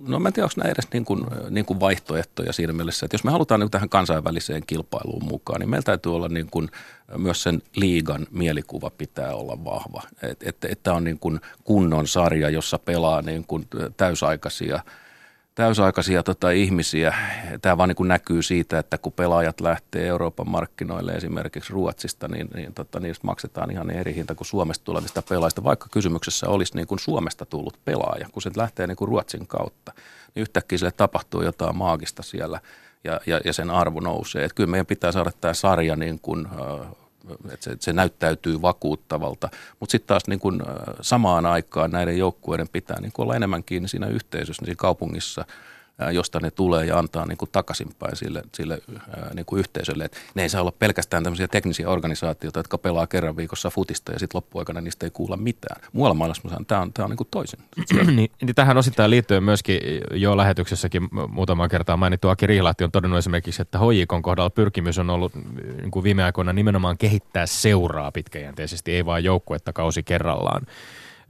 S2: no mä en tiedä, onko nämä edes niin kuin, niin kuin vaihtoehtoja siinä mielessä, että jos me halutaan niin tähän kansainväliseen kilpailuun mukaan, niin meillä täytyy olla niin kuin, myös sen liigan mielikuva pitää olla vahva. Että et, että on niin kuin kunnon sarja, jossa pelaa niin kuin täysaikaisia täysaikaisia tota, ihmisiä. Tämä vaan niin näkyy siitä, että kun pelaajat lähtee Euroopan markkinoille esimerkiksi Ruotsista, niin, niin tota, niistä maksetaan ihan eri hinta kuin Suomesta tulevista pelaajista, vaikka kysymyksessä olisi niin kuin Suomesta tullut pelaaja, kun se lähtee niin kuin Ruotsin kautta, niin yhtäkkiä sille tapahtuu jotain maagista siellä ja, ja, ja sen arvo nousee. Että kyllä meidän pitää saada tämä sarja niin kuin, että se, se näyttäytyy vakuuttavalta. Mutta sitten taas niin kun, samaan aikaan näiden joukkueiden pitää niin olla enemmän kiinni siinä yhteisössä, niin siinä kaupungissa – josta ne tulee ja antaa niin kuin takaisinpäin sille, sille niin kuin yhteisölle. Et ne ei saa olla pelkästään tämmöisiä teknisiä organisaatioita, jotka pelaa kerran viikossa futista ja sitten loppuaikana niistä ei kuulla mitään. Muualla maailmassa sanon, tämä on, tämä on niin kuin toisin.
S3: niin, tähän osittain liittyen myöskin jo lähetyksessäkin muutaman kertaa mainittu Aki Rihlahti on todennut esimerkiksi, että hoikon kohdalla pyrkimys on ollut niin kuin viime aikoina nimenomaan kehittää seuraa pitkäjänteisesti, ei vain joukkuetta kausi kerrallaan.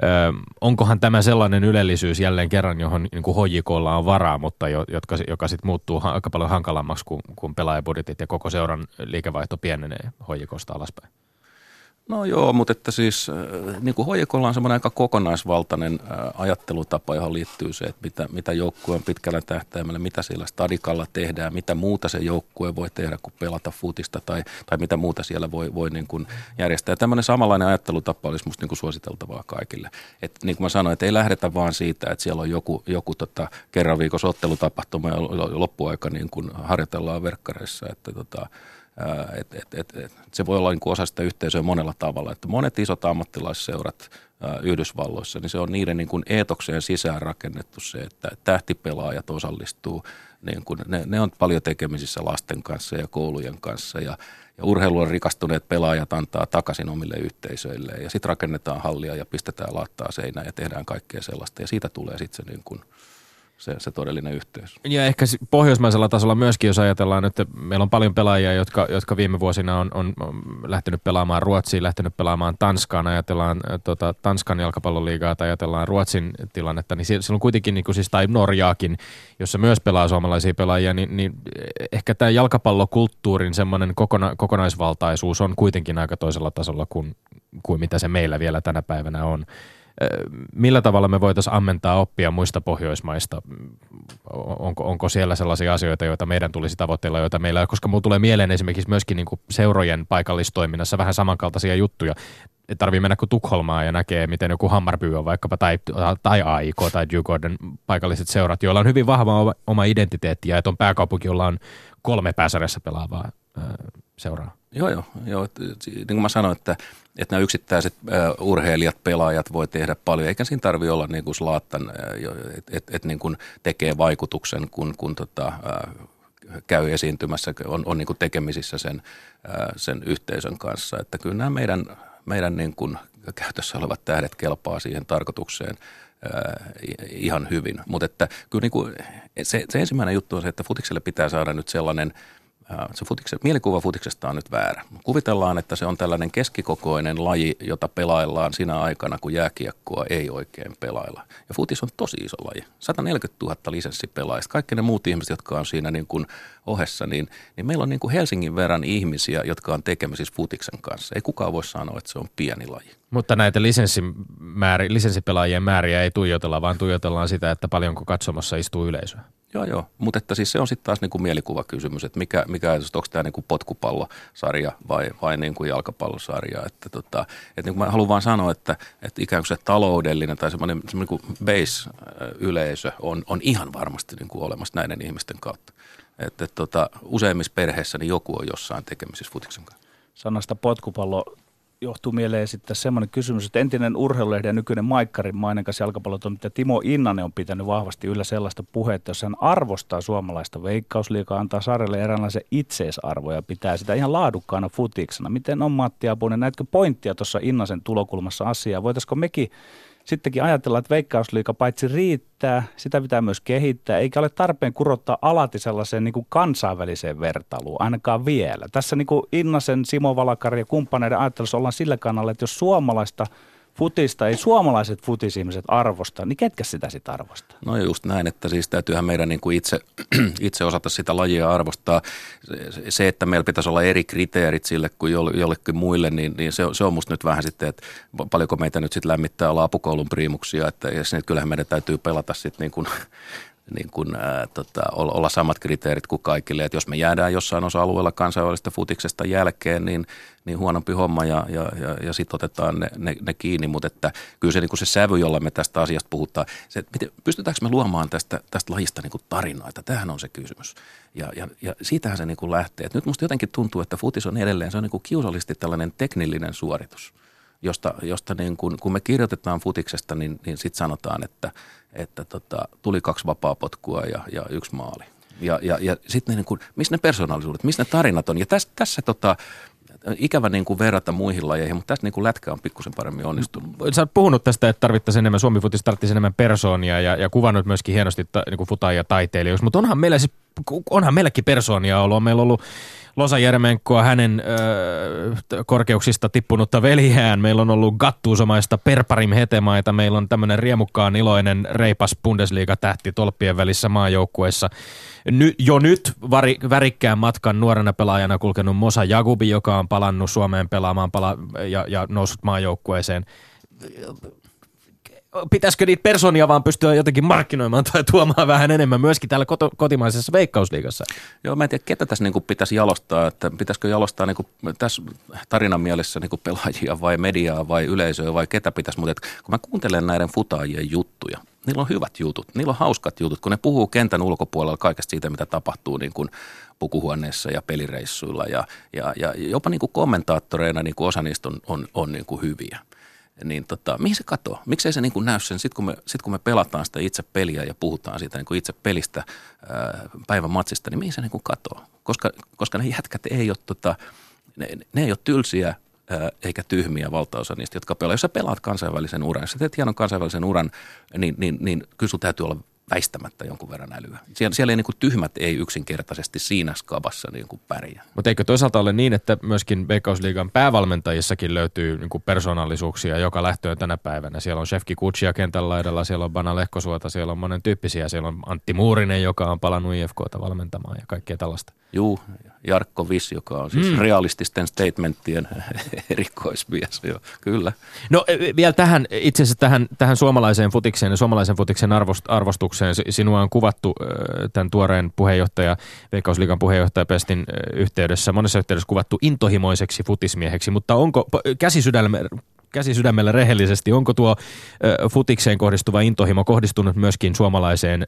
S3: Ö, onkohan tämä sellainen ylellisyys jälleen kerran, johon niin kuin hojikolla on varaa, mutta jo, jotka, joka sitten muuttuu aika paljon hankalammaksi, kun, kun pelaajabudjetit ja koko seuran liikevaihto pienenee hojikosta alaspäin?
S2: No joo, mutta että siis äh, niin kuin hoikolla on semmoinen aika kokonaisvaltainen äh, ajattelutapa, johon liittyy se, että mitä, mitä joukkue on pitkällä tähtäimellä, mitä siellä stadikalla tehdään, mitä muuta se joukkue voi tehdä kuin pelata futista tai, tai mitä muuta siellä voi, voi niin kuin järjestää. Tämmöinen samanlainen ajattelutapa olisi musta niin kuin suositeltavaa kaikille. Et niin kuin mä sanoin, että ei lähdetä vaan siitä, että siellä on joku, joku tota, kerran viikossa ottelutapahtuma ja loppuaika niin kuin harjoitellaan verkkareissa, että tota, et, et, et, et, se voi olla niin kuin osa sitä yhteisöä monella tavalla. Että monet isot ammattilaisseurat Yhdysvalloissa, niin se on niiden niin kuin eetokseen sisään rakennettu se, että tähtipelaajat osallistuu. Niin kuin, ne, ne on paljon tekemisissä lasten kanssa ja koulujen kanssa ja, ja urheiluun rikastuneet pelaajat antaa takaisin omille yhteisöille ja sitten rakennetaan hallia ja pistetään laattaa seinään ja tehdään kaikkea sellaista ja siitä tulee sitten se niin kuin – se, se todellinen yhteys.
S3: Ja ehkä pohjoismaisella tasolla myöskin, jos ajatellaan, että meillä on paljon pelaajia, jotka, jotka viime vuosina on, on, lähtenyt pelaamaan Ruotsiin, lähtenyt pelaamaan Tanskaan, ajatellaan tota, Tanskan jalkapalloliigaa tai ajatellaan Ruotsin tilannetta, niin siellä on kuitenkin, niin kuin siis, tai Norjaakin, jossa myös pelaa suomalaisia pelaajia, niin, niin ehkä tämä jalkapallokulttuurin semmoinen kokona, kokonaisvaltaisuus on kuitenkin aika toisella tasolla kuin, kuin mitä se meillä vielä tänä päivänä on millä tavalla me voitaisiin ammentaa oppia muista Pohjoismaista? Onko, onko siellä sellaisia asioita, joita meidän tulisi tavoitteilla, joita meillä, koska minulla tulee mieleen esimerkiksi myöskin niin seurojen paikallistoiminnassa vähän samankaltaisia juttuja. Ei tarvii mennä kuin Tukholmaa ja näkee, miten joku Hammarby on vaikkapa, tai, tai AIK tai Djurgården paikalliset seurat, joilla on hyvin vahva oma identiteetti ja että on pääkaupunki, jolla on kolme pääsarjassa pelaavaa seuraa.
S2: Joo, joo. joo. Niin kuin mä sanoin, että, että nämä yksittäiset urheilijat, pelaajat voi tehdä paljon, eikä siinä tarvitse olla niin kuin Slaattan, että et, et, niin kuin tekee vaikutuksen, kun, kun tota, käy esiintymässä, on, on niin kuin tekemisissä sen, sen yhteisön kanssa. Että kyllä nämä meidän, meidän niin kuin käytössä olevat tähdet kelpaa siihen tarkoitukseen ihan hyvin. Mutta että kyllä niin kuin se, se ensimmäinen juttu on se, että futikselle pitää saada nyt sellainen – se futikse, mielikuva futiksesta on nyt väärä. Kuvitellaan, että se on tällainen keskikokoinen laji, jota pelaillaan sinä aikana, kun jääkiekkoa ei oikein pelailla. Ja futis on tosi iso laji. 140 000 lisenssipelaajista. Kaikki ne muut ihmiset, jotka on siinä niin kuin ohessa, niin, niin meillä on niin kuin Helsingin verran ihmisiä, jotka on tekemisissä futiksen kanssa. Ei kukaan voi sanoa, että se on pieni laji.
S3: Mutta näitä lisenssipelaajien määriä ei tuijotella, vaan tuijotellaan sitä, että paljonko katsomassa istuu yleisöä.
S2: Joo, joo. Mutta että siis se on sitten taas niin kuin mielikuvakysymys, että mikä, mikä onko tämä niin kuin potkupallosarja vai, vai niin kuin jalkapallosarja. Että tota, että niin kuin mä haluan vaan sanoa, että, että ikään kuin se taloudellinen tai semmoinen, semmoinen kuin base-yleisö on, on ihan varmasti niin kuin olemassa näiden ihmisten kautta. Että, että tota, useimmissa perheissä niin joku on jossain tekemisissä futiksen kanssa.
S1: Sanasta potkupallo johtuu mieleen sitten semmoinen kysymys, että entinen urheilulehden ja nykyinen Maikkarin mainekas jalkapallotoimittaja Timo Innanen on pitänyt vahvasti yllä sellaista puhetta, jossa hän arvostaa suomalaista veikkausliikaa, antaa sarjalle eräänlaisen itseisarvo ja pitää sitä ihan laadukkaana futiksena. Miten on Matti Apunen, näetkö pointtia tuossa Innasen tulokulmassa asiaa? Voitaisiko mekin sittenkin ajatellaan, että veikkausliika paitsi riittää, sitä pitää myös kehittää, eikä ole tarpeen kurottaa alati sellaiseen niin kuin kansainväliseen vertailuun, ainakaan vielä. Tässä niin kuin Innasen, Simo Valakari ja kumppaneiden ajattelussa ollaan sillä kannalla, että jos suomalaista – futista ei suomalaiset futisihmiset arvosta, niin ketkä sitä sitten arvostaa?
S2: No just näin, että siis täytyyhän meidän niin kuin itse, itse osata sitä lajia arvostaa. Se, että meillä pitäisi olla eri kriteerit sille kuin jollekin muille, niin, niin se, se on musta nyt vähän sitten, että paljonko meitä nyt sitten lämmittää olla apukoulun priimuksia, että ja kyllähän meidän täytyy pelata sitten niin kuin niin kuin, ää, tota, olla samat kriteerit kuin kaikille. Et jos me jäädään jossain osa-alueella kansainvälistä futiksesta jälkeen, niin, niin huonompi homma ja, ja, ja, ja sitten otetaan ne, ne, ne kiinni. Mutta että kyllä se, niin kuin se sävy, jolla me tästä asiasta puhutaan, se, miten, pystytäänkö me luomaan tästä, tästä lajista niin kuin tarinoita? Tämähän on se kysymys. Ja, ja, ja siitähän se niin kuin lähtee. Et nyt musta jotenkin tuntuu, että futis on edelleen, se on niin kuin kiusallisesti tällainen teknillinen suoritus – josta, josta niin kun, kun me kirjoitetaan futiksesta, niin, niin sitten sanotaan, että, että tota, tuli kaksi vapaapotkua ja, ja yksi maali. Ja, ja, ja sitten niin missä ne persoonallisuudet, missä ne tarinat on. Ja tässä, tässä tota, ikävä niin kuin verrata muihin lajeihin, mutta tässä niin kuin lätkä on pikkusen paremmin onnistunut.
S3: Sä oot puhunut tästä, että tarvittaisiin enemmän, Suomi futis tarvitsisi enemmän persoonia ja, ja kuvannut myöskin hienosti ta, niin kuin futaajia taiteilijoiksi, mutta onhan meillä siis, onhan meilläkin persoonia ollut. On meillä ollut Losa Jermenkoa hänen ö, korkeuksista tippunutta veljään. Meillä on ollut gattuusomaista Perparim Hetemaita. Meillä on tämmöinen riemukkaan iloinen reipas Bundesliga-tähti tolppien välissä maajoukkueessa. Ny, jo nyt vari, värikkään matkan nuorena pelaajana kulkenut Mosa Jagubi, joka on palannut Suomeen pelaamaan pala- ja, ja noussut maajoukkueeseen pitäisikö niitä personia vaan pystyä jotenkin markkinoimaan tai tuomaan vähän enemmän myöskin täällä koto, kotimaisessa veikkausliigassa?
S2: Joo, mä en tiedä, ketä tässä niin pitäisi jalostaa, että pitäisikö jalostaa niin kuin tässä tarinan mielessä niin kuin pelaajia vai mediaa vai yleisöä vai ketä pitäisi, mutta kun mä kuuntelen näiden futaajien juttuja, niillä on hyvät jutut, niillä on hauskat jutut, kun ne puhuu kentän ulkopuolella kaikesta siitä, mitä tapahtuu niin kuin pukuhuoneessa ja pelireissuilla ja, ja, ja jopa niin kuin kommentaattoreina niin kuin osa niistä on, on, on niin kuin hyviä niin tota, mihin se katoaa? Miksei se niin kuin näy sen, sitten kun, me, sit kun me pelataan sitä itse peliä ja puhutaan siitä niin kuin itse pelistä päivän matsista, niin mihin se niin kuin katoaa? Koska, koska ne jätkät ei ole, tota, ne, ne ei ole tylsiä eikä tyhmiä valtaosa niistä, jotka pelaa. Jos sä pelaat kansainvälisen uran, jos sä teet hienon kansainvälisen uran, niin, niin, niin kyllä sun täytyy olla väistämättä jonkun verran älyä. Siellä, siellä ei niin kuin tyhmät ei yksinkertaisesti siinä skabassa niin kuin pärjää.
S3: Mutta eikö toisaalta ole niin, että myöskin Veikkausliigan päävalmentajissakin löytyy niin kuin persoonallisuuksia joka lähtöön tänä päivänä. Siellä on Shefki Kutsia kentän laidalla, siellä on Bana Lehkosuota, siellä on monen tyyppisiä. Siellä on Antti Muurinen, joka on palannut IFKta valmentamaan ja kaikkea tällaista.
S2: Juu, Jarkko Viss, joka on siis mm. realististen statementtien erikoismies, joo, kyllä.
S3: No e, vielä tähän, itse asiassa tähän, tähän suomalaiseen futikseen ja suomalaisen futiksen arvost, arvostukseen. Sinua on kuvattu tämän tuoreen puheenjohtaja, Veikkausliikan puheenjohtaja Pestin yhteydessä, monessa yhteydessä kuvattu intohimoiseksi futismieheksi, mutta onko käsi käsi sydämellä rehellisesti, onko tuo ö, futikseen kohdistuva intohimo kohdistunut myöskin suomalaiseen ö,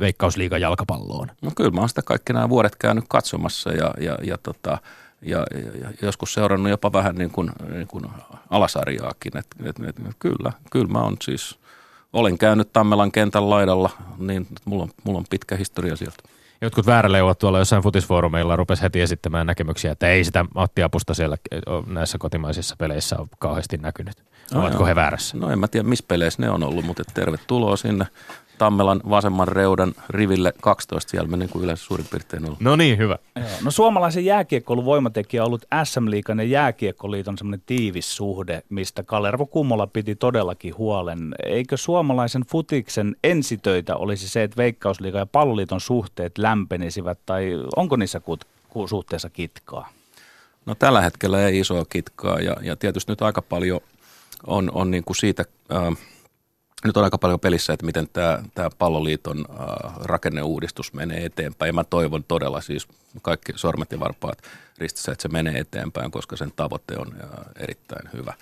S3: veikkausliigan jalkapalloon?
S2: No kyllä mä oon sitä kaikki nämä vuodet käynyt katsomassa ja, ja, ja, tota, ja, ja, joskus seurannut jopa vähän niin kuin, niin kuin alasarjaakin. Et, et, et, et, kyllä, kyllä mä oon siis, olen käynyt Tammelan kentän laidalla, niin mulla on, mulla on pitkä historia sieltä.
S3: Jotkut vääräleuvat tuolla jossain futisfoorumeilla rupes heti esittämään näkemyksiä, että ei sitä Matti Apusta siellä näissä kotimaisissa peleissä ole kauheasti näkynyt. No Ovatko joo. he väärässä?
S2: No en mä tiedä, missä peleissä ne on ollut, mutta tervetuloa sinne Tammelan vasemman reudan riville 12 siellä me niin kuin yleensä suurin piirtein ollut.
S3: No niin, hyvä.
S1: Joo. No suomalaisen jääkiekkoilun voimatekijä on ollut SM-liikan ja jääkiekkoliiton semmoinen tiivis suhde, mistä Kalervo Kummola piti todellakin huolen. Eikö suomalaisen futiksen ensitöitä olisi se, että Veikkausliikan ja palloliiton suhteet lämpenisivät, tai onko niissä kut- suhteessa kitkaa?
S2: No tällä hetkellä ei isoa kitkaa, ja, ja tietysti nyt aika paljon on, on niin kuin siitä... Äh, nyt on aika paljon pelissä, että miten tämä, tämä palloliiton äh, rakenneuudistus menee eteenpäin. Ja mä toivon todella siis kaikki sormet ja varpaat ristissä, että se menee eteenpäin, koska sen tavoite on äh, erittäin hyvä.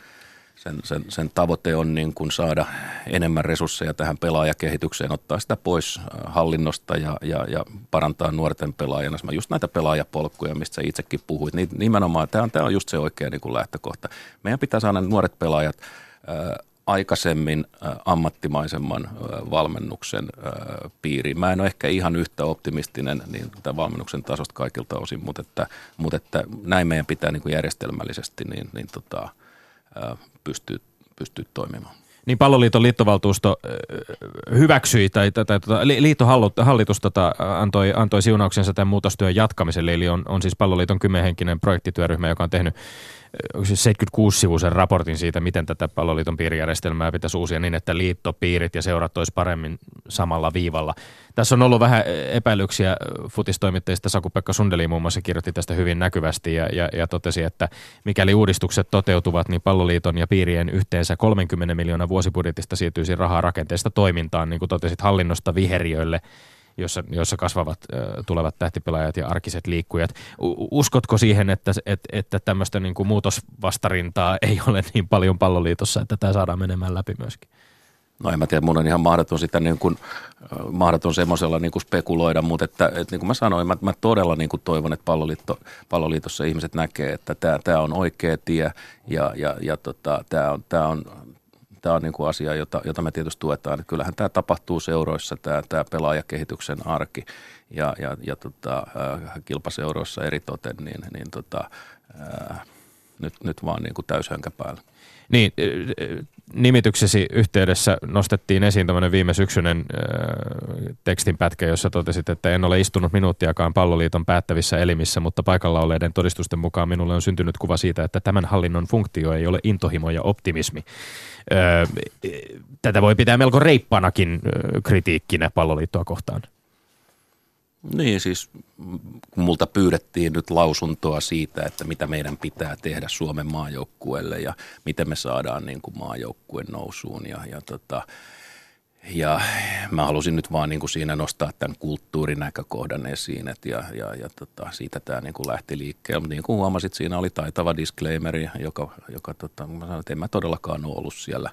S2: Sen, sen, sen tavoite on niin kuin saada enemmän resursseja tähän pelaajakehitykseen, ottaa sitä pois äh, hallinnosta ja, ja, ja parantaa nuorten pelaajana. Just näitä pelaajapolkkuja, mistä sä itsekin puhuit, niin nimenomaan tämä on, tämä on just se oikea niin kuin lähtökohta. Meidän pitää saada nuoret pelaajat aikaisemmin ammattimaisemman valmennuksen piiriin. Mä en ole ehkä ihan yhtä optimistinen niin tämän valmennuksen tasosta kaikilta osin, mutta, että, mutta että näin meidän pitää niin kuin järjestelmällisesti niin, niin tota, pystyä, pystyä toimimaan.
S3: Niin palloliiton liittovaltuusto hyväksyi tai, tai, tai tota, liittohallitus tota, antoi, antoi siunauksensa tämän muutostyön jatkamiselle, eli on, on siis palloliiton kymmenhenkinen projektityöryhmä, joka on tehnyt 76-sivuisen raportin siitä, miten tätä palloliiton piirijärjestelmää pitäisi uusia niin, että liitto, piirit ja seurat olisi paremmin samalla viivalla. Tässä on ollut vähän epäilyksiä futistoimittajista. Saku-Pekka Sundeli muun muassa kirjoitti tästä hyvin näkyvästi ja, ja, ja totesi, että mikäli uudistukset toteutuvat, niin palloliiton ja piirien yhteensä 30 miljoonaa vuosibudjetista siirtyisi rahaa rakenteesta toimintaan, niin kuin totesit, hallinnosta viheriöille – jossa, jossa kasvavat tulevat tähtipelaajat ja arkiset liikkujat. Uskotko siihen, että, että, että tämmöistä niin kuin muutosvastarintaa ei ole niin paljon palloliitossa, että tämä saadaan menemään läpi myöskin?
S2: No en mä tiedä, mun on ihan mahdoton sitä niin kuin, mahdoton semmoisella niin kuin spekuloida, mutta että, että niin kuin mä sanoin, mä, mä todella niin kuin toivon, että palloliitto, palloliitossa ihmiset näkee, että tämä, tämä on oikea tie ja, ja, ja tota, tämä, on, tämä on tämä on niin kuin asia, jota, jota me tietysti tuetaan. Että kyllähän tämä tapahtuu seuroissa, tämä, tämä pelaajakehityksen arki ja, ja, ja tota, äh, kilpaseuroissa eritoten, niin, niin tota, äh, nyt, nyt vaan niin kuin täyshönkä päällä.
S3: Niin, nimityksesi yhteydessä nostettiin esiin tämmöinen viime syksyinen äh, tekstinpätkä, jossa totesit, että en ole istunut minuuttiakaan palloliiton päättävissä elimissä, mutta paikalla olleiden todistusten mukaan minulle on syntynyt kuva siitä, että tämän hallinnon funktio ei ole intohimo ja optimismi. Äh, tätä voi pitää melko reippanakin äh, kritiikkinä palloliittoa kohtaan.
S2: Niin siis kun multa pyydettiin nyt lausuntoa siitä, että mitä meidän pitää tehdä Suomen maajoukkueelle ja miten me saadaan niin kuin maajoukkueen nousuun ja, ja tota, ja mä halusin nyt vaan niin kuin siinä nostaa tämän kulttuurinäkökohdan esiin, et ja, ja, ja tota, siitä tämä niin kuin lähti liikkeelle. Mutta niin kuin huomasit, siinä oli taitava disclaimeri, joka, joka tota, mä sanoin, että en mä todellakaan ole ollut siellä,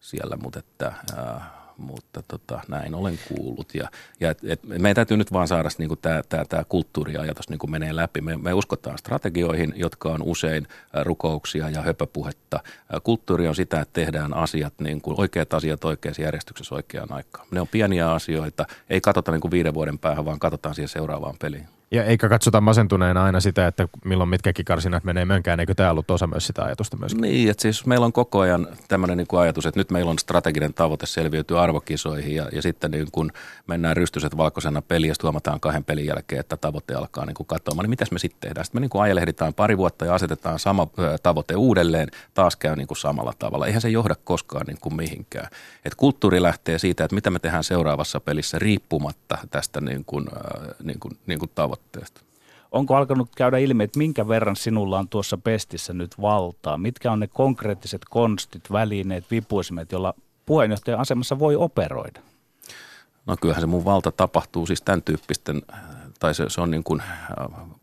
S2: siellä mutta että ää, mutta tota, näin olen kuullut. Ja, ja et, et meidän täytyy nyt vaan saada niin tämä, tämä, tämä kulttuuriajatus niin menee läpi. Me, me uskotaan strategioihin, jotka on usein rukouksia ja höpöpuhetta. Kulttuuri on sitä, että tehdään asiat, niin kuin oikeat asiat oikeassa järjestyksessä oikeaan aikaan. Ne on pieniä asioita, ei katsota niin kuin viiden vuoden päähän, vaan katsotaan siihen seuraavaan peliin.
S3: Ja eikä katsota masentuneena aina sitä, että milloin mitkäkin karsinat menee mönkään, eikö tämä ollut osa myös sitä ajatusta myöskin?
S2: Niin, että siis meillä on koko ajan tämmöinen niin kuin ajatus, että nyt meillä on strateginen tavoite selviytyä arvokisoihin ja, ja sitten niin kun mennään rystyset valkoisena peliin ja huomataan kahden pelin jälkeen, että tavoite alkaa niin kuin katoamaan, niin mitäs me sitten tehdään? Sitten me niin kuin ajelehditaan pari vuotta ja asetetaan sama tavoite uudelleen, taas käy niin kuin samalla tavalla. Eihän se johda koskaan niin kuin mihinkään. Et kulttuuri lähtee siitä, että mitä me tehdään seuraavassa pelissä riippumatta tästä niin kuin, niin kuin, niin kuin tavoitteesta tavoitteesta.
S1: Onko alkanut käydä ilmi, että minkä verran sinulla on tuossa pestissä nyt valtaa? Mitkä on ne konkreettiset konstit, välineet, vipuisimet, joilla puheenjohtajan asemassa voi operoida?
S2: No kyllähän se mun valta tapahtuu siis tämän tyyppisten, tai se, se on niin kuin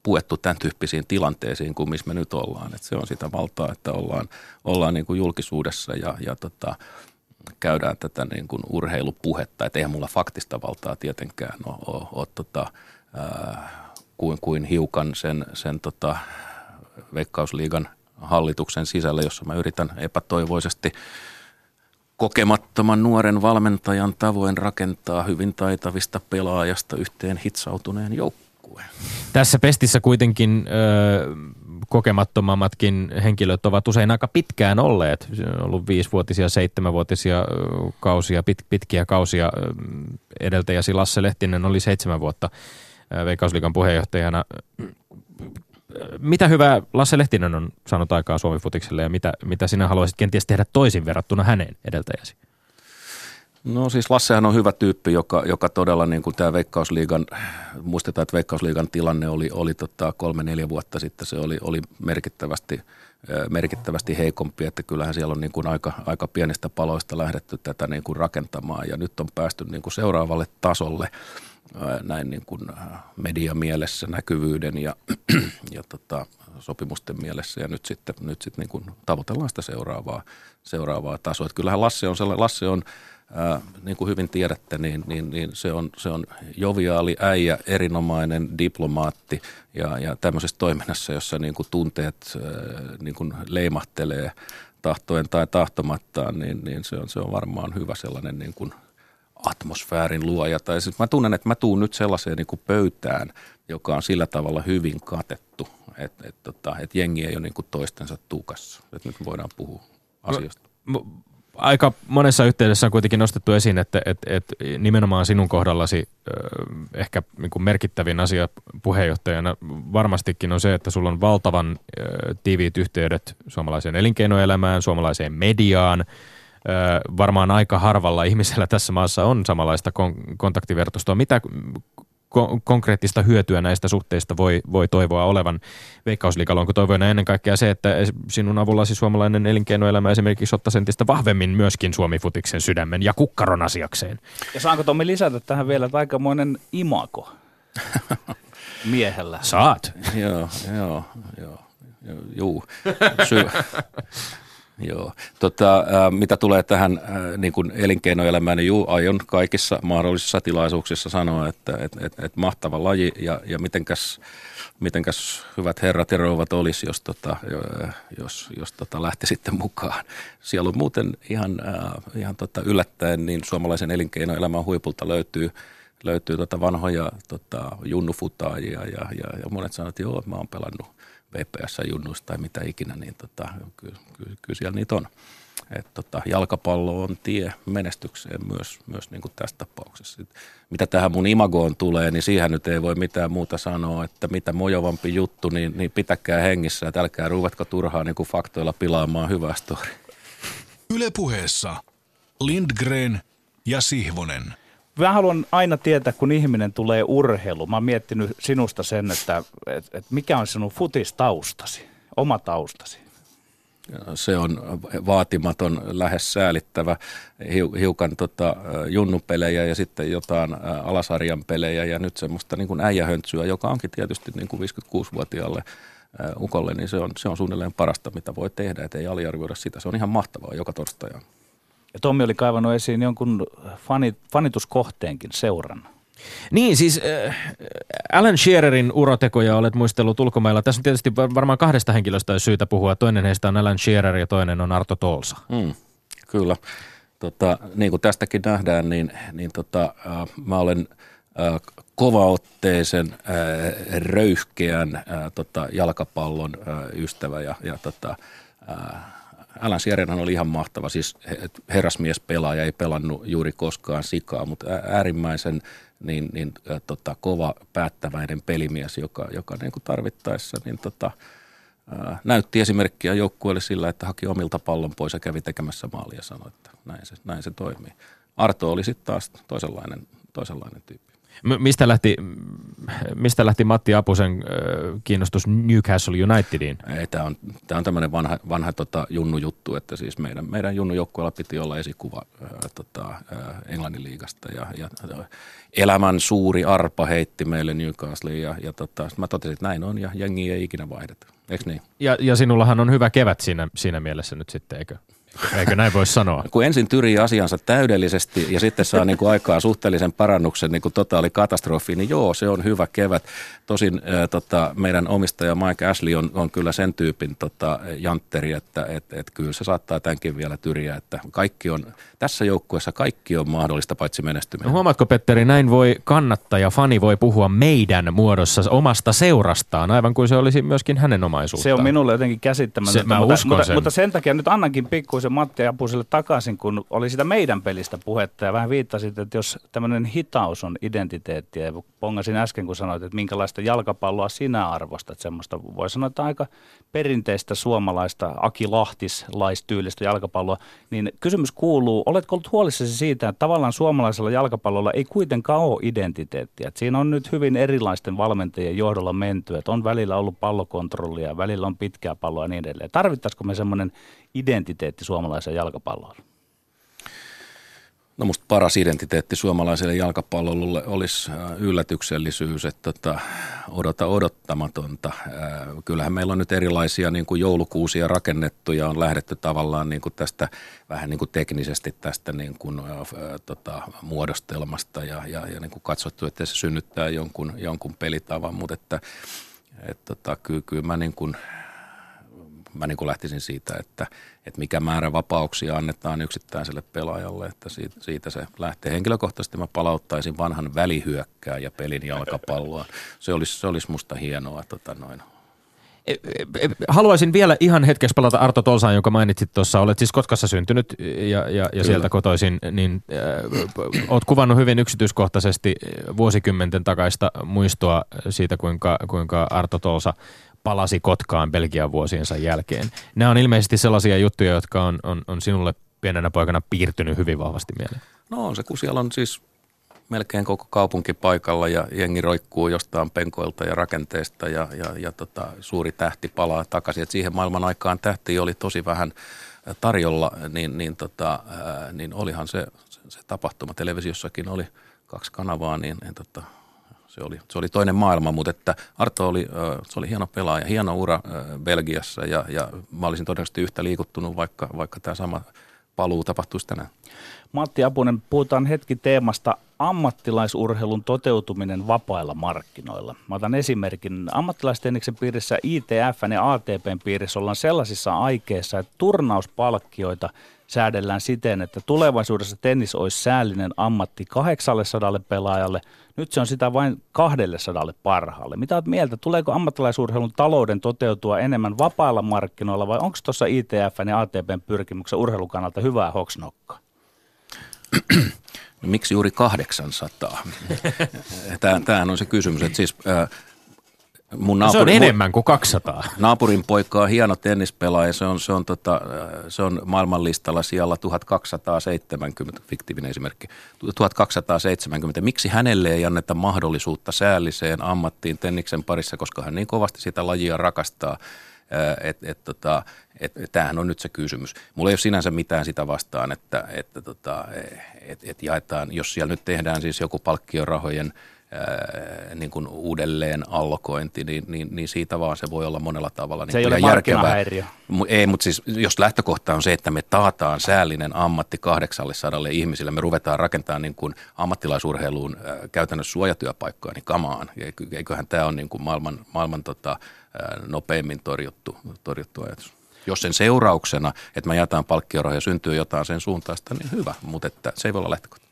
S2: puettu tämän tyyppisiin tilanteisiin kuin missä me nyt ollaan. Et se on sitä valtaa, että ollaan, ollaan niin kuin julkisuudessa ja, ja tota, käydään tätä niin kuin urheilupuhetta. Että eihän mulla faktista valtaa tietenkään ole, ole, ole tota, ää, kuin, kuin hiukan sen, sen tota, Veikkausliigan hallituksen sisällä, jossa mä yritän epätoivoisesti kokemattoman nuoren valmentajan tavoin rakentaa hyvin taitavista pelaajasta yhteen hitsautuneen joukkueen.
S3: Tässä pestissä kuitenkin ö, kokemattomammatkin henkilöt ovat usein aika pitkään olleet. On ollut viisivuotisia, seitsemänvuotisia kausia, pit, pitkiä kausia. Edeltäjäsi Lasse Lehtinen oli seitsemän vuotta Veikkausliikan puheenjohtajana. Mitä hyvää Lasse Lehtinen on saanut aikaa Suomi Futikselle ja mitä, mitä sinä haluaisit kenties tehdä toisin verrattuna häneen edeltäjäsi?
S2: No siis Lassehan on hyvä tyyppi, joka, joka todella niin kuin tämä Veikkausliigan, muistetaan, että Veikkausliigan tilanne oli, oli tota kolme-neljä vuotta sitten, se oli, oli merkittävästi, merkittävästi heikompi, että kyllähän siellä on niin kuin aika, aika pienistä paloista lähdetty tätä niin kuin rakentamaan ja nyt on päästy niin kuin seuraavalle tasolle – näin niin kuin mediamielessä, näkyvyyden ja, ja tota, sopimusten mielessä ja nyt sitten, nyt sitten niin kuin tavoitellaan sitä seuraavaa, seuraavaa tasoa. Että kyllähän Lasse on, Lasse on ää, niin kuin hyvin tiedätte, niin, niin, niin se, on, se on joviaali äijä, erinomainen diplomaatti ja, ja tämmöisessä toiminnassa, jossa niin kuin tunteet ää, niin kuin leimahtelee tahtoen tai tahtomattaan, niin, niin se, on, se on varmaan hyvä sellainen niin kuin – atmosfäärin luoja. Tai siis mä tunnen, että mä tuun nyt sellaiseen niin kuin pöytään, joka on sillä tavalla hyvin katettu, että, että, että, että jengi ei ole niin kuin toistensa tukassa. Että nyt voidaan puhua asiasta.
S3: No, aika monessa yhteydessä on kuitenkin nostettu esiin, että, että, että nimenomaan sinun kohdallasi ehkä niin kuin merkittävin asia puheenjohtajana varmastikin on se, että sulla on valtavan tiiviit yhteydet suomalaiseen elinkeinoelämään, suomalaiseen mediaan. Varmaan aika harvalla ihmisellä tässä maassa on samanlaista kontaktiverkostoa. Mitä konkreettista hyötyä näistä suhteista voi, voi toivoa olevan veikkausliikaloon, kun toivoin ennen kaikkea se, että sinun avullasi suomalainen elinkeinoelämä esimerkiksi ottaisi entistä vahvemmin myöskin Suomi-futiksen sydämen ja kukkaron asiakseen.
S1: Ja saanko Tommi lisätä tähän vielä, että aikamoinen imako miehellä?
S3: Saat.
S2: joo, joo, joo. Juu, Sy- Joo. Tota, äh, mitä tulee tähän äh, niin kuin elinkeinoelämään, niin juu, aion kaikissa mahdollisissa tilaisuuksissa sanoa, että et, et, et mahtava laji ja, ja mitenkäs, mitenkäs hyvät herrat ja rouvat olisi, jos, tota, jos, jos tota lähti sitten mukaan. Siellä on muuten ihan, äh, ihan tota yllättäen, niin suomalaisen elinkeinoelämän huipulta löytyy löytyy tota vanhoja tota, junnufutaajia ja, ja, ja monet sanovat, että joo, mä oon pelannut VPS-junnuista tai mitä ikinä, niin tota, kyllä, kyllä, kyllä siellä niitä on. Et tota, jalkapallo on tie menestykseen myös, myös niin kuin tässä tapauksessa. Et mitä tähän mun imagoon tulee, niin siihen nyt ei voi mitään muuta sanoa, että mitä mojovampi juttu, niin, niin pitäkää hengissä, että älkää ruvetko turhaan niin kuin faktoilla pilaamaan hyvää story.
S4: Ylepuheessa Lindgren ja Sihvonen
S1: mä haluan aina tietää, kun ihminen tulee urheilu. Mä oon miettinyt sinusta sen, että, että, että mikä on sinun futistaustasi, oma taustasi.
S2: Se on vaatimaton, lähes säälittävä, hiukan tota, junnupelejä ja sitten jotain alasarjan pelejä ja nyt semmoista niin kuin äijähöntsyä, joka onkin tietysti niin kuin 56-vuotiaalle ukolle, niin se on, se on suunnilleen parasta, mitä voi tehdä, ettei aliarvioida sitä. Se on ihan mahtavaa joka torstai.
S1: Ja Tommi oli kaivannut esiin jonkun fanit, fanituskohteenkin seuran.
S3: Niin, siis äh, Alan Shearerin urotekoja olet muistellut ulkomailla. Tässä on tietysti varmaan kahdesta henkilöstä syytä puhua. Toinen heistä on Alan Shearer ja toinen on Arto Tolsa.
S2: Mm, kyllä. Tota, niin kuin tästäkin nähdään, niin, niin tota, äh, mä olen äh, kovaotteisen, äh, röyhkeän äh, tota, jalkapallon äh, ystävä ja, ja tota, äh, Alan Sierenhan oli ihan mahtava, siis herrasmies pelaaja, ei pelannut juuri koskaan sikaa, mutta äärimmäisen niin, niin, tota, kova päättäväinen pelimies, joka, joka niin kuin tarvittaessa niin tota, näytti esimerkkiä joukkueelle sillä, että haki omilta pallon pois ja kävi tekemässä maalia ja sanoi, että näin se, näin se toimii. Arto oli sitten taas toisenlainen, toisenlainen tyyppi.
S3: Mistä lähti, mistä lähti Matti Apusen kiinnostus Newcastle Unitediin?
S2: Ei, tämä on, tämä on tämmöinen vanha, vanha tota, junnu-juttu, että siis meidän, meidän junnujoukkueella piti olla esikuva ää, tota, ää, Englannin liigasta ja, ja elämän suuri arpa heitti meille Newcastle ja, ja tota, mä totesin, että näin on ja jengi ei ikinä vaihdeta. Eikö niin?
S3: Ja, ja sinullahan on hyvä kevät siinä, siinä mielessä nyt sitten, eikö? Eikö näin voi sanoa?
S2: Kun ensin tyrii asiansa täydellisesti ja sitten saa niin kuin aikaa suhteellisen parannuksen niin kuin totaali katastrofi, niin joo, se on hyvä kevät. Tosin ää, tota, meidän omistaja Mike Ashley on, on kyllä sen tyypin tota, jantteri, että et, et kyllä se saattaa tämänkin vielä tyriä, että kaikki on, tässä joukkueessa kaikki on mahdollista paitsi menestyminen.
S3: No, huomaatko Petteri, näin voi kannattaja, fani voi puhua meidän muodossa omasta seurastaan, aivan kuin se olisi myöskin hänen omaisuuttaan.
S1: Se on minulle jotenkin käsittämätöntä, mutta, mutta, sen. mutta sen takia nyt annankin pikkuisen Matti Apuselle takaisin, kun oli sitä meidän pelistä puhetta ja vähän viittasit, että jos tämmöinen hitaus on identiteetti ja pongasin äsken, kun sanoit, että minkälaista jalkapalloa sinä arvostat, semmoista voi sanoa, että aika perinteistä suomalaista Aki Lahtis-laistyylistä jalkapalloa, niin kysymys kuuluu, oletko ollut huolissasi siitä, että tavallaan suomalaisella jalkapallolla ei kuitenkaan ole identiteettiä. Että siinä on nyt hyvin erilaisten valmentajien johdolla menty, että on välillä ollut pallokontrollia, välillä on pitkää palloa ja niin edelleen. Tarvittaisiko me semmoinen identiteetti suomalaiseen jalkapalloon?
S2: No musta paras identiteetti suomalaiselle jalkapallolle olisi äh, yllätyksellisyys, että tota, odota odottamatonta. Äh, kyllähän meillä on nyt erilaisia niin kuin joulukuusia rakennettu ja on lähdetty tavallaan niin kuin tästä vähän niin kuin teknisesti tästä niin kuin, äh, tota, muodostelmasta ja, ja, ja niin kuin katsottu, että se synnyttää jonkun, jonkun pelitavan, mutta että, et, tota, kyllä, kyllä mä niin kuin – mä niin kuin lähtisin siitä, että, että mikä määrä vapauksia annetaan yksittäiselle pelaajalle, että siitä, siitä se lähtee. Henkilökohtaisesti mä palauttaisin vanhan välihyökkää ja pelin jalkapalloa. Se olisi, se olisi musta hienoa. Tota noin.
S3: E, e, haluaisin vielä ihan hetkeksi palata Arto Tolsaan, jonka mainitsit tuossa. Olet siis Kotkassa syntynyt ja, ja, ja sieltä kotoisin, niin äh, olet kuvannut hyvin yksityiskohtaisesti vuosikymmenten takaista muistoa siitä, kuinka, kuinka Arto Tolsa palasi Kotkaan Belgian vuosiensa jälkeen. Nämä on ilmeisesti sellaisia juttuja, jotka on, on, on sinulle pienenä poikana piirtynyt hyvin vahvasti mieleen.
S2: No on se, kun siellä on siis melkein koko kaupunki paikalla ja jengi roikkuu jostain penkoilta ja rakenteesta ja, ja, ja tota, suuri tähti palaa takaisin. Et siihen maailman aikaan tähti oli tosi vähän tarjolla, niin, niin, tota, niin olihan se, se, se tapahtuma. Televisiossakin oli kaksi kanavaa, niin en, tota, se, oli, se oli toinen maailma, mutta että Arto oli, se oli hieno pelaaja, hieno ura Belgiassa ja, ja mä olisin todennäköisesti yhtä liikuttunut, vaikka, vaikka tämä sama paluu tapahtuisi tänään.
S1: Matti Apunen, puhutaan hetki teemasta ammattilaisurheilun toteutuminen vapailla markkinoilla. Mä otan esimerkin. Ammattilaistenniksen piirissä ITF ja ATPn piirissä ollaan sellaisissa aikeissa, että turnauspalkkioita säädellään siten, että tulevaisuudessa tennis olisi säällinen ammatti 800 pelaajalle. Nyt se on sitä vain 200 parhaalle. Mitä olet mieltä? Tuleeko ammattilaisurheilun talouden toteutua enemmän vapailla markkinoilla vai onko tuossa ITF ja ATPn pyrkimyksen urheilun kannalta hyvää hoksnokkaa?
S2: No, miksi juuri 800? Tämähän on se kysymys, että siis
S3: mun naapuri, no se on enemmän kuin 200.
S2: Naapurin poika on hieno tennispelaaja, se on, se on, tota, se on maailmanlistalla siellä 1270, fiktiivinen esimerkki, 1270. Miksi hänelle ei anneta mahdollisuutta säälliseen ammattiin tenniksen parissa, koska hän niin kovasti sitä lajia rakastaa, että et, tota, et, tämähän on nyt se kysymys. Mulla ei ole sinänsä mitään sitä vastaan, että, että tota, et, et jaetaan, jos siellä nyt tehdään siis joku palkkiorahojen – niin kuin uudelleen allokointi, niin, niin, niin siitä vaan se voi olla monella tavalla niin
S1: se ei ole järkevää.
S2: Ei, mutta siis jos lähtökohta on se, että me taataan säällinen ammatti 800 ihmisille, me ruvetaan rakentamaan niin kuin ammattilaisurheiluun käytännössä suojatyöpaikkoja, niin kamaan. Eiköhän tämä on niin kuin maailman, maailman tota, nopeimmin torjuttu, torjuttu ajatus. Jos sen seurauksena, että mä jätän palkkiorahoja syntyy jotain sen suuntaista, niin hyvä, mutta että se ei voi olla lähtökohta.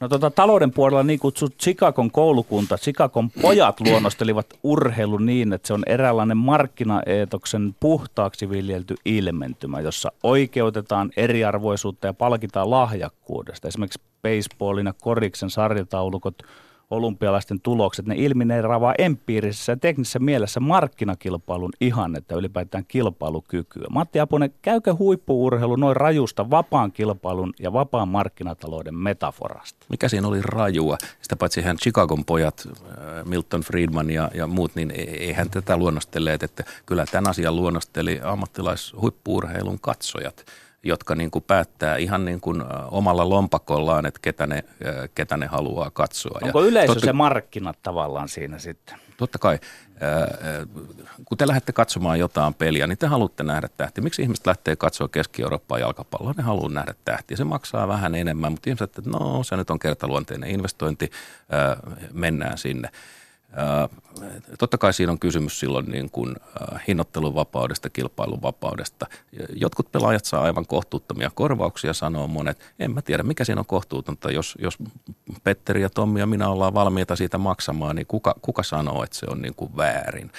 S1: No tota, talouden puolella niin kutsut Chicagon koulukunta, Chicagon pojat luonnostelivat urheilun niin, että se on eräänlainen markkinaeetoksen puhtaaksi viljelty ilmentymä, jossa oikeutetaan eriarvoisuutta ja palkitaan lahjakkuudesta. Esimerkiksi baseballin ja koriksen sarjataulukot – olympialaisten tulokset, ne ilmineeravaa empiirisessä ja teknisessä mielessä markkinakilpailun ihannetta ylipäätään kilpailukykyä. Matti Apunen, käykö huippuurheilu noin rajusta vapaan kilpailun ja vapaan markkinatalouden metaforasta?
S2: Mikä siinä oli rajua? Sitä paitsi hän Chicagon pojat, äh, Milton Friedman ja, ja muut, niin e- eihän tätä luonnostelleet, että kyllä tämän asian luonnosteli ammattilaishuippuurheilun katsojat – jotka niin kuin päättää ihan niin kuin omalla lompakollaan, että ketä ne, ketä ne haluaa katsoa.
S1: Onko yleisö totta, se markkinat tavallaan siinä sitten?
S2: Totta kai. Kun te lähdette katsomaan jotain peliä, niin te haluatte nähdä tähtiä. Miksi ihmiset lähtee katsoa Keski-Eurooppaan jalkapalloa? Ne haluaa nähdä tähtiä. Se maksaa vähän enemmän, mutta ihmiset, että no se nyt on kertaluonteinen investointi, mennään sinne. Totta kai siinä on kysymys silloin niin kuin hinnoittelun vapaudesta. Jotkut pelaajat saa aivan kohtuuttomia korvauksia, sanoo monet. En mä tiedä, mikä siinä on kohtuutonta. Jos, jos Petteri ja Tommi ja minä ollaan valmiita siitä maksamaan, niin kuka, kuka sanoo, että se on niin kuin väärin?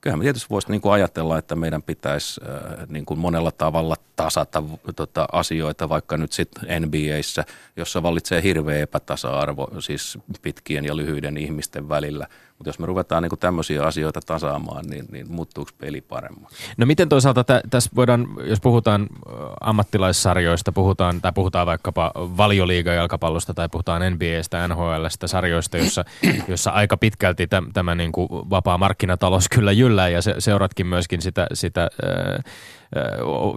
S2: kyllähän me tietysti voisi niin kuin ajatella, että meidän pitäisi niin kuin monella tavalla tasata tota, asioita, vaikka nyt sitten NBAissä, jossa vallitsee hirveä epätasa-arvo siis pitkien ja lyhyiden ihmisten välillä – mutta jos me ruvetaan niin tämmöisiä asioita tasaamaan, niin, niin muuttuuko peli paremmaksi?
S3: No miten toisaalta tä, tässä voidaan, jos puhutaan ammattilaissarjoista, puhutaan, tai puhutaan vaikkapa valioliiga jalkapallosta tai puhutaan NBAstä, NHLstä, sarjoista, jossa, jossa aika pitkälti täm, tämä niin kuin vapaa markkinatalous kyllä jyllää ja se, seuratkin myöskin sitä, sitä ää,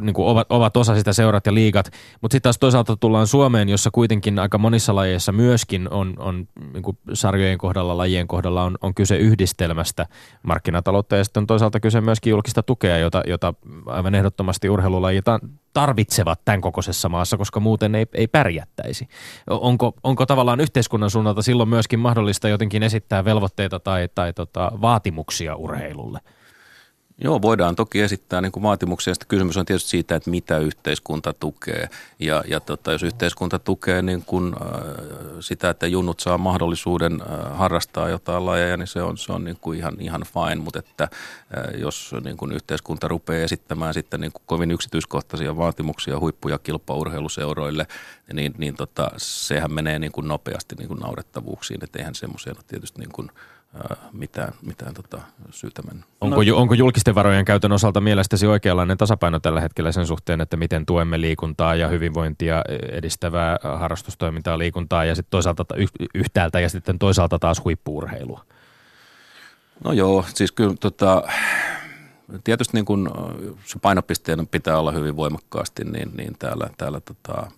S3: niin kuin ovat, ovat osa sitä seurat ja liigat. Mutta sitten taas toisaalta tullaan Suomeen, jossa kuitenkin aika monissa lajeissa myöskin on, on niin kuin sarjojen kohdalla, lajien kohdalla on, on kyse yhdistelmästä markkinataloutta ja sitten on toisaalta kyse myöskin julkista tukea, jota, jota aivan ehdottomasti urheilulajit tarvitsevat tämän kokoisessa maassa, koska muuten ei, ei pärjättäisi. Onko, onko tavallaan yhteiskunnan suunnalta silloin myöskin mahdollista jotenkin esittää velvoitteita tai, tai tota, vaatimuksia urheilulle?
S2: Joo, voidaan toki esittää niin kuin vaatimuksia. Sitten kysymys on tietysti siitä, että mitä yhteiskunta tukee. Ja, ja tota, jos yhteiskunta tukee niin kuin, äh, sitä, että junnut saa mahdollisuuden äh, harrastaa jotain lajeja, niin se on, se on niin kuin ihan, ihan fine. Mutta että äh, jos niin kuin yhteiskunta rupeaa esittämään sitten niin kuin kovin yksityiskohtaisia vaatimuksia huippu- ja kilpaurheiluseuroille, niin, niin tota, sehän menee niin kuin nopeasti niin kuin naurettavuuksiin. Että eihän semmoisia ole tietysti niin kuin – mitään, mitään tota syytä mennä.
S3: Onko, no. onko julkisten varojen käytön osalta mielestäsi oikeanlainen tasapaino tällä hetkellä sen suhteen, että miten tuemme liikuntaa ja hyvinvointia edistävää harrastustoimintaa liikuntaa ja sitten toisaalta yhtäältä ja sitten toisaalta taas huippuurheilua?
S2: No joo, siis kyllä tota, tietysti niin kun se painopisteen pitää olla hyvin voimakkaasti, niin, niin täällä, täällä tota,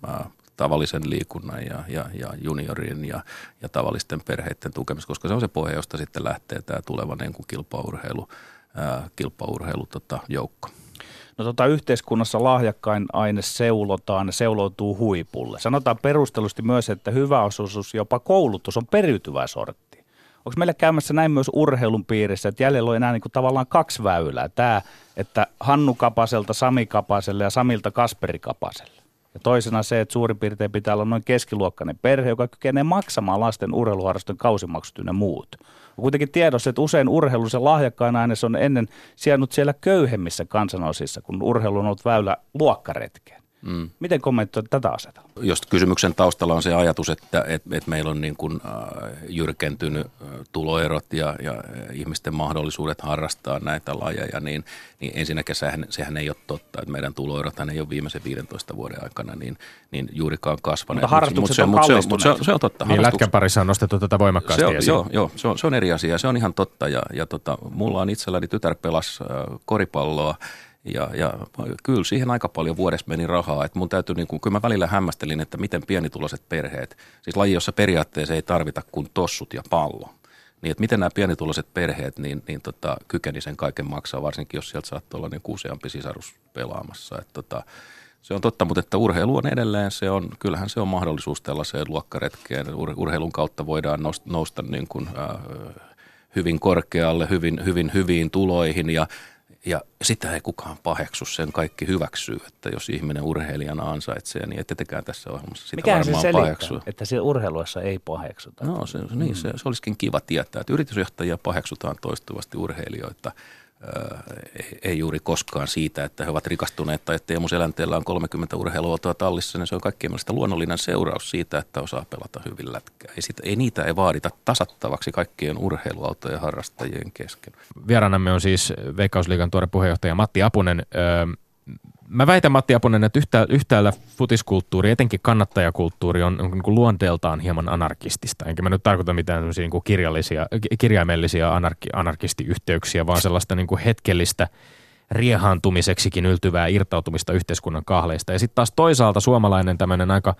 S2: tavallisen liikunnan ja, ja, ja juniorien ja, ja tavallisten perheiden tukemista, koska se on se pohja, josta sitten lähtee tämä tuleva niin kuin kilpaurheilu, ää, kilpaurheilu tota, joukko.
S1: No tota, yhteiskunnassa lahjakkain aine seulotaan, seuloutuu huipulle. Sanotaan perustellusti myös, että hyvä osuus, jopa koulutus on periytyvä sortti. Onko meillä käymässä näin myös urheilun piirissä, että jäljellä on enää niin kuin tavallaan kaksi väylää. Tämä, että Hannu Kapaselta Sami Kapaselle ja Samilta Kasperi Kapaselle. Ja toisena se, että suurin piirtein pitää olla noin keskiluokkainen perhe, joka kykenee maksamaan lasten urheiluharrastojen kausimaksut ja muut. On kuitenkin tiedossa, että usein urheilu se lahjakkain aines on ennen sijainnut siellä köyhemmissä kansanosissa, kun urheilu on ollut väylä luokkaretkeen. Mm. Miten kommentoit tätä asetelmaa?
S2: Jos kysymyksen taustalla on se ajatus, että, että, että meillä on niin kuin, äh, jyrkentynyt äh, tuloerot ja, ja ihmisten mahdollisuudet harrastaa näitä lajeja, niin, niin ensinnäkin sehän, sehän ei ole totta, että meidän tuloerothan ei ole viimeisen 15 vuoden aikana niin, niin juurikaan kasvaneet.
S1: Mutta harrastukset
S2: mut,
S1: on
S2: se, mutta se, se, se on totta.
S3: Niin lätkän parissa on nostettu tätä voimakkaasti
S2: se on, Joo, joo se, on, se on eri asia, se on ihan totta ja, ja tota, mulla on itselläni tytär pelas äh, koripalloa ja, ja kyllä siihen aika paljon vuodessa meni rahaa. Että mun täytyy, niin kuin, kyllä mä välillä hämmästelin, että miten pienituloiset perheet, siis laji, jossa periaatteessa ei tarvita kuin tossut ja pallo. Niin, että miten nämä pienituloiset perheet niin, niin tota, kykeni sen kaiken maksaa, varsinkin jos sieltä saattaa olla niin useampi sisarus pelaamassa. Että tota, se on totta, mutta että urheilu on edelleen, se on, kyllähän se on mahdollisuus tällaiseen luokkaretkeen. Ur, urheilun kautta voidaan nousta, nousta niin kuin, äh, hyvin korkealle, hyvin, hyvin hyviin tuloihin ja ja sitä ei kukaan paheksu, sen kaikki hyväksyy, että jos ihminen urheilijana ansaitsee, niin ette tekään tässä ohjelmassa sitä
S1: Mikähän
S2: varmaan
S1: se selittää,
S2: paheksua.
S1: että siellä urheiluessa ei paheksuta?
S2: No se, niin, se, se olisikin kiva tietää, että yritysjohtajia paheksutaan toistuvasti urheilijoita – ei juuri koskaan siitä, että he ovat rikastuneet tai että Teemu Selänteellä on 30 urheiluautoa tallissa, niin se on kaikkien mielestä luonnollinen seuraus siitä, että osaa pelata hyvin lätkää. Ei, sitä, ei niitä ei vaadita tasattavaksi kaikkien urheiluautojen harrastajien kesken.
S3: Vieraanamme on siis Veikkausliigan tuore puheenjohtaja Matti Apunen. Öö, Mä väitän Matti Apunen, että yhtä, yhtäällä futiskulttuuri, etenkin kannattajakulttuuri on, niin kuin luonteeltaan hieman anarkistista. Enkä mä nyt tarkoita mitään niin kuin kirjallisia, kirjaimellisia anarki, anarkistiyhteyksiä, vaan sellaista niin kuin hetkellistä riehaantumiseksikin yltyvää irtautumista yhteiskunnan kahleista. Ja sitten taas toisaalta suomalainen tämmöinen aika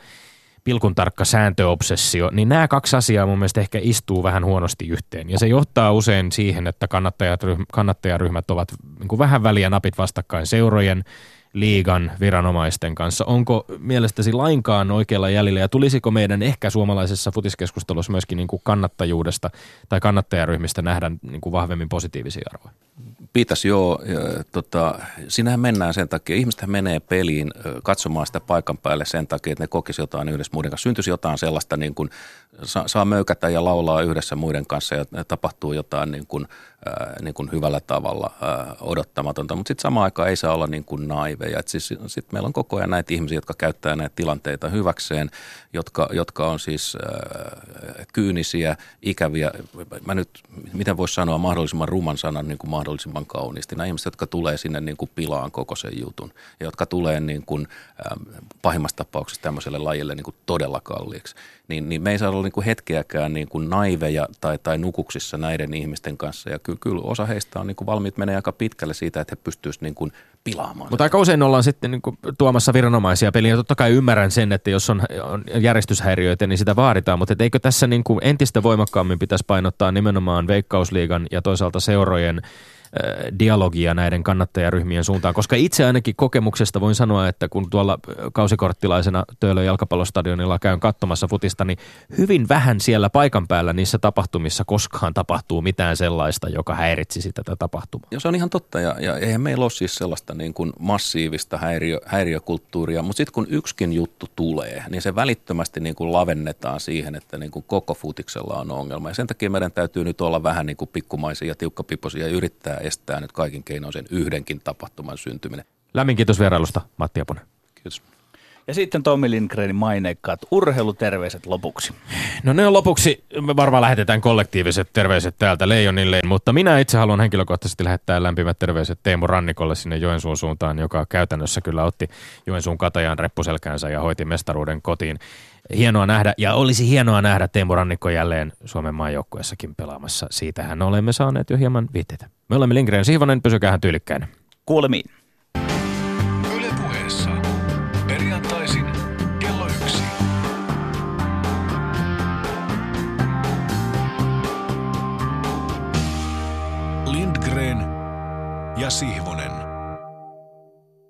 S3: pilkun tarkka sääntöobsessio, niin nämä kaksi asiaa mun mielestä ehkä istuu vähän huonosti yhteen. Ja se johtaa usein siihen, että kannattajaryhmät ovat niin vähän väliä napit vastakkain seurojen liigan viranomaisten kanssa. Onko mielestäsi lainkaan oikealla jäljellä ja tulisiko meidän ehkä suomalaisessa futiskeskustelussa myöskin niin kuin kannattajuudesta tai kannattajaryhmistä nähdä niin kuin vahvemmin positiivisia arvoja?
S2: Pitäisi joo. Tota, sinähän mennään sen takia. Ihmiset menee peliin katsomaan sitä paikan päälle sen takia, että ne kokisi jotain yhdessä muiden kanssa. Syntyisi jotain sellaista, niin kuin, saa, saa möykätä ja laulaa yhdessä muiden kanssa ja tapahtuu jotain niin kuin, äh, niin kuin hyvällä tavalla äh, odottamatonta. Mutta sitten samaan aikaan ei saa olla niin kuin naiveja. Siis, sitten meillä on koko ajan näitä ihmisiä, jotka käyttää näitä tilanteita hyväkseen, jotka, jotka on siis äh, kyynisiä, ikäviä. Mä nyt, miten voisi sanoa mahdollisimman ruman sanan niin kuin mahdollisimman kauniisti. Nämä ihmiset, jotka tulee sinne niin kuin pilaan koko sen jutun ja jotka tulee niin kuin, äh, pahimmassa tapauksessa tämmöiselle lajille niin kuin todella kalliiksi niin, niin me ei saa olla niin kuin hetkeäkään niin kuin naiveja tai, tai nukuksissa näiden ihmisten kanssa. Ja kyllä, kyllä osa heistä on niin kuin valmiit menee aika pitkälle siitä, että he pystyisivät niin kuin pilaamaan.
S3: Mutta aika usein ollaan sitten niin kuin tuomassa viranomaisia peliin. Ja totta kai ymmärrän sen, että jos on, on järjestyshäiriöitä, niin sitä vaaditaan. Mutta eikö tässä niin kuin entistä voimakkaammin pitäisi painottaa nimenomaan Veikkausliigan ja toisaalta seurojen dialogia näiden kannattajaryhmien suuntaan, koska itse ainakin kokemuksesta voin sanoa, että kun tuolla kausikorttilaisena Töölön jalkapallostadionilla käyn katsomassa futista, niin hyvin vähän siellä paikan päällä niissä tapahtumissa koskaan tapahtuu mitään sellaista, joka häiritsisi tätä tapahtumaa.
S2: Ja se on ihan totta, ja, ja eihän meillä ole siis sellaista niin kuin massiivista häiriö, häiriökulttuuria, mutta sitten kun yksikin juttu tulee, niin se välittömästi niin kuin lavennetaan siihen, että niin kuin koko futiksella on ongelma. Ja sen takia meidän täytyy nyt olla vähän niin kuin pikkumaisia ja tiukkapipoisia ja yrittää estää nyt kaikin keinoin sen yhdenkin tapahtuman syntyminen.
S3: Lämmin kiitos vierailusta, Matti Aponen.
S2: Kiitos.
S1: Ja sitten Tommi Lindgrenin maineikkaat urheiluterveiset lopuksi.
S3: No ne on lopuksi, me varmaan lähetetään kollektiiviset terveiset täältä Leijonille, mutta minä itse haluan henkilökohtaisesti lähettää lämpimät terveiset Teemu Rannikolle sinne Joensuun suuntaan, joka käytännössä kyllä otti Joensuun katajan reppuselkäänsä ja hoiti mestaruuden kotiin. Hienoa nähdä, ja olisi hienoa nähdä Teemu Rannikko jälleen Suomen maajoukkueessakin pelaamassa. Siitähän olemme saaneet jo hieman viitteitä. Me olemme Lindgren Sihvonen, pysykäähän tyylikkäin.
S1: Kuulemiin. Sihvonen.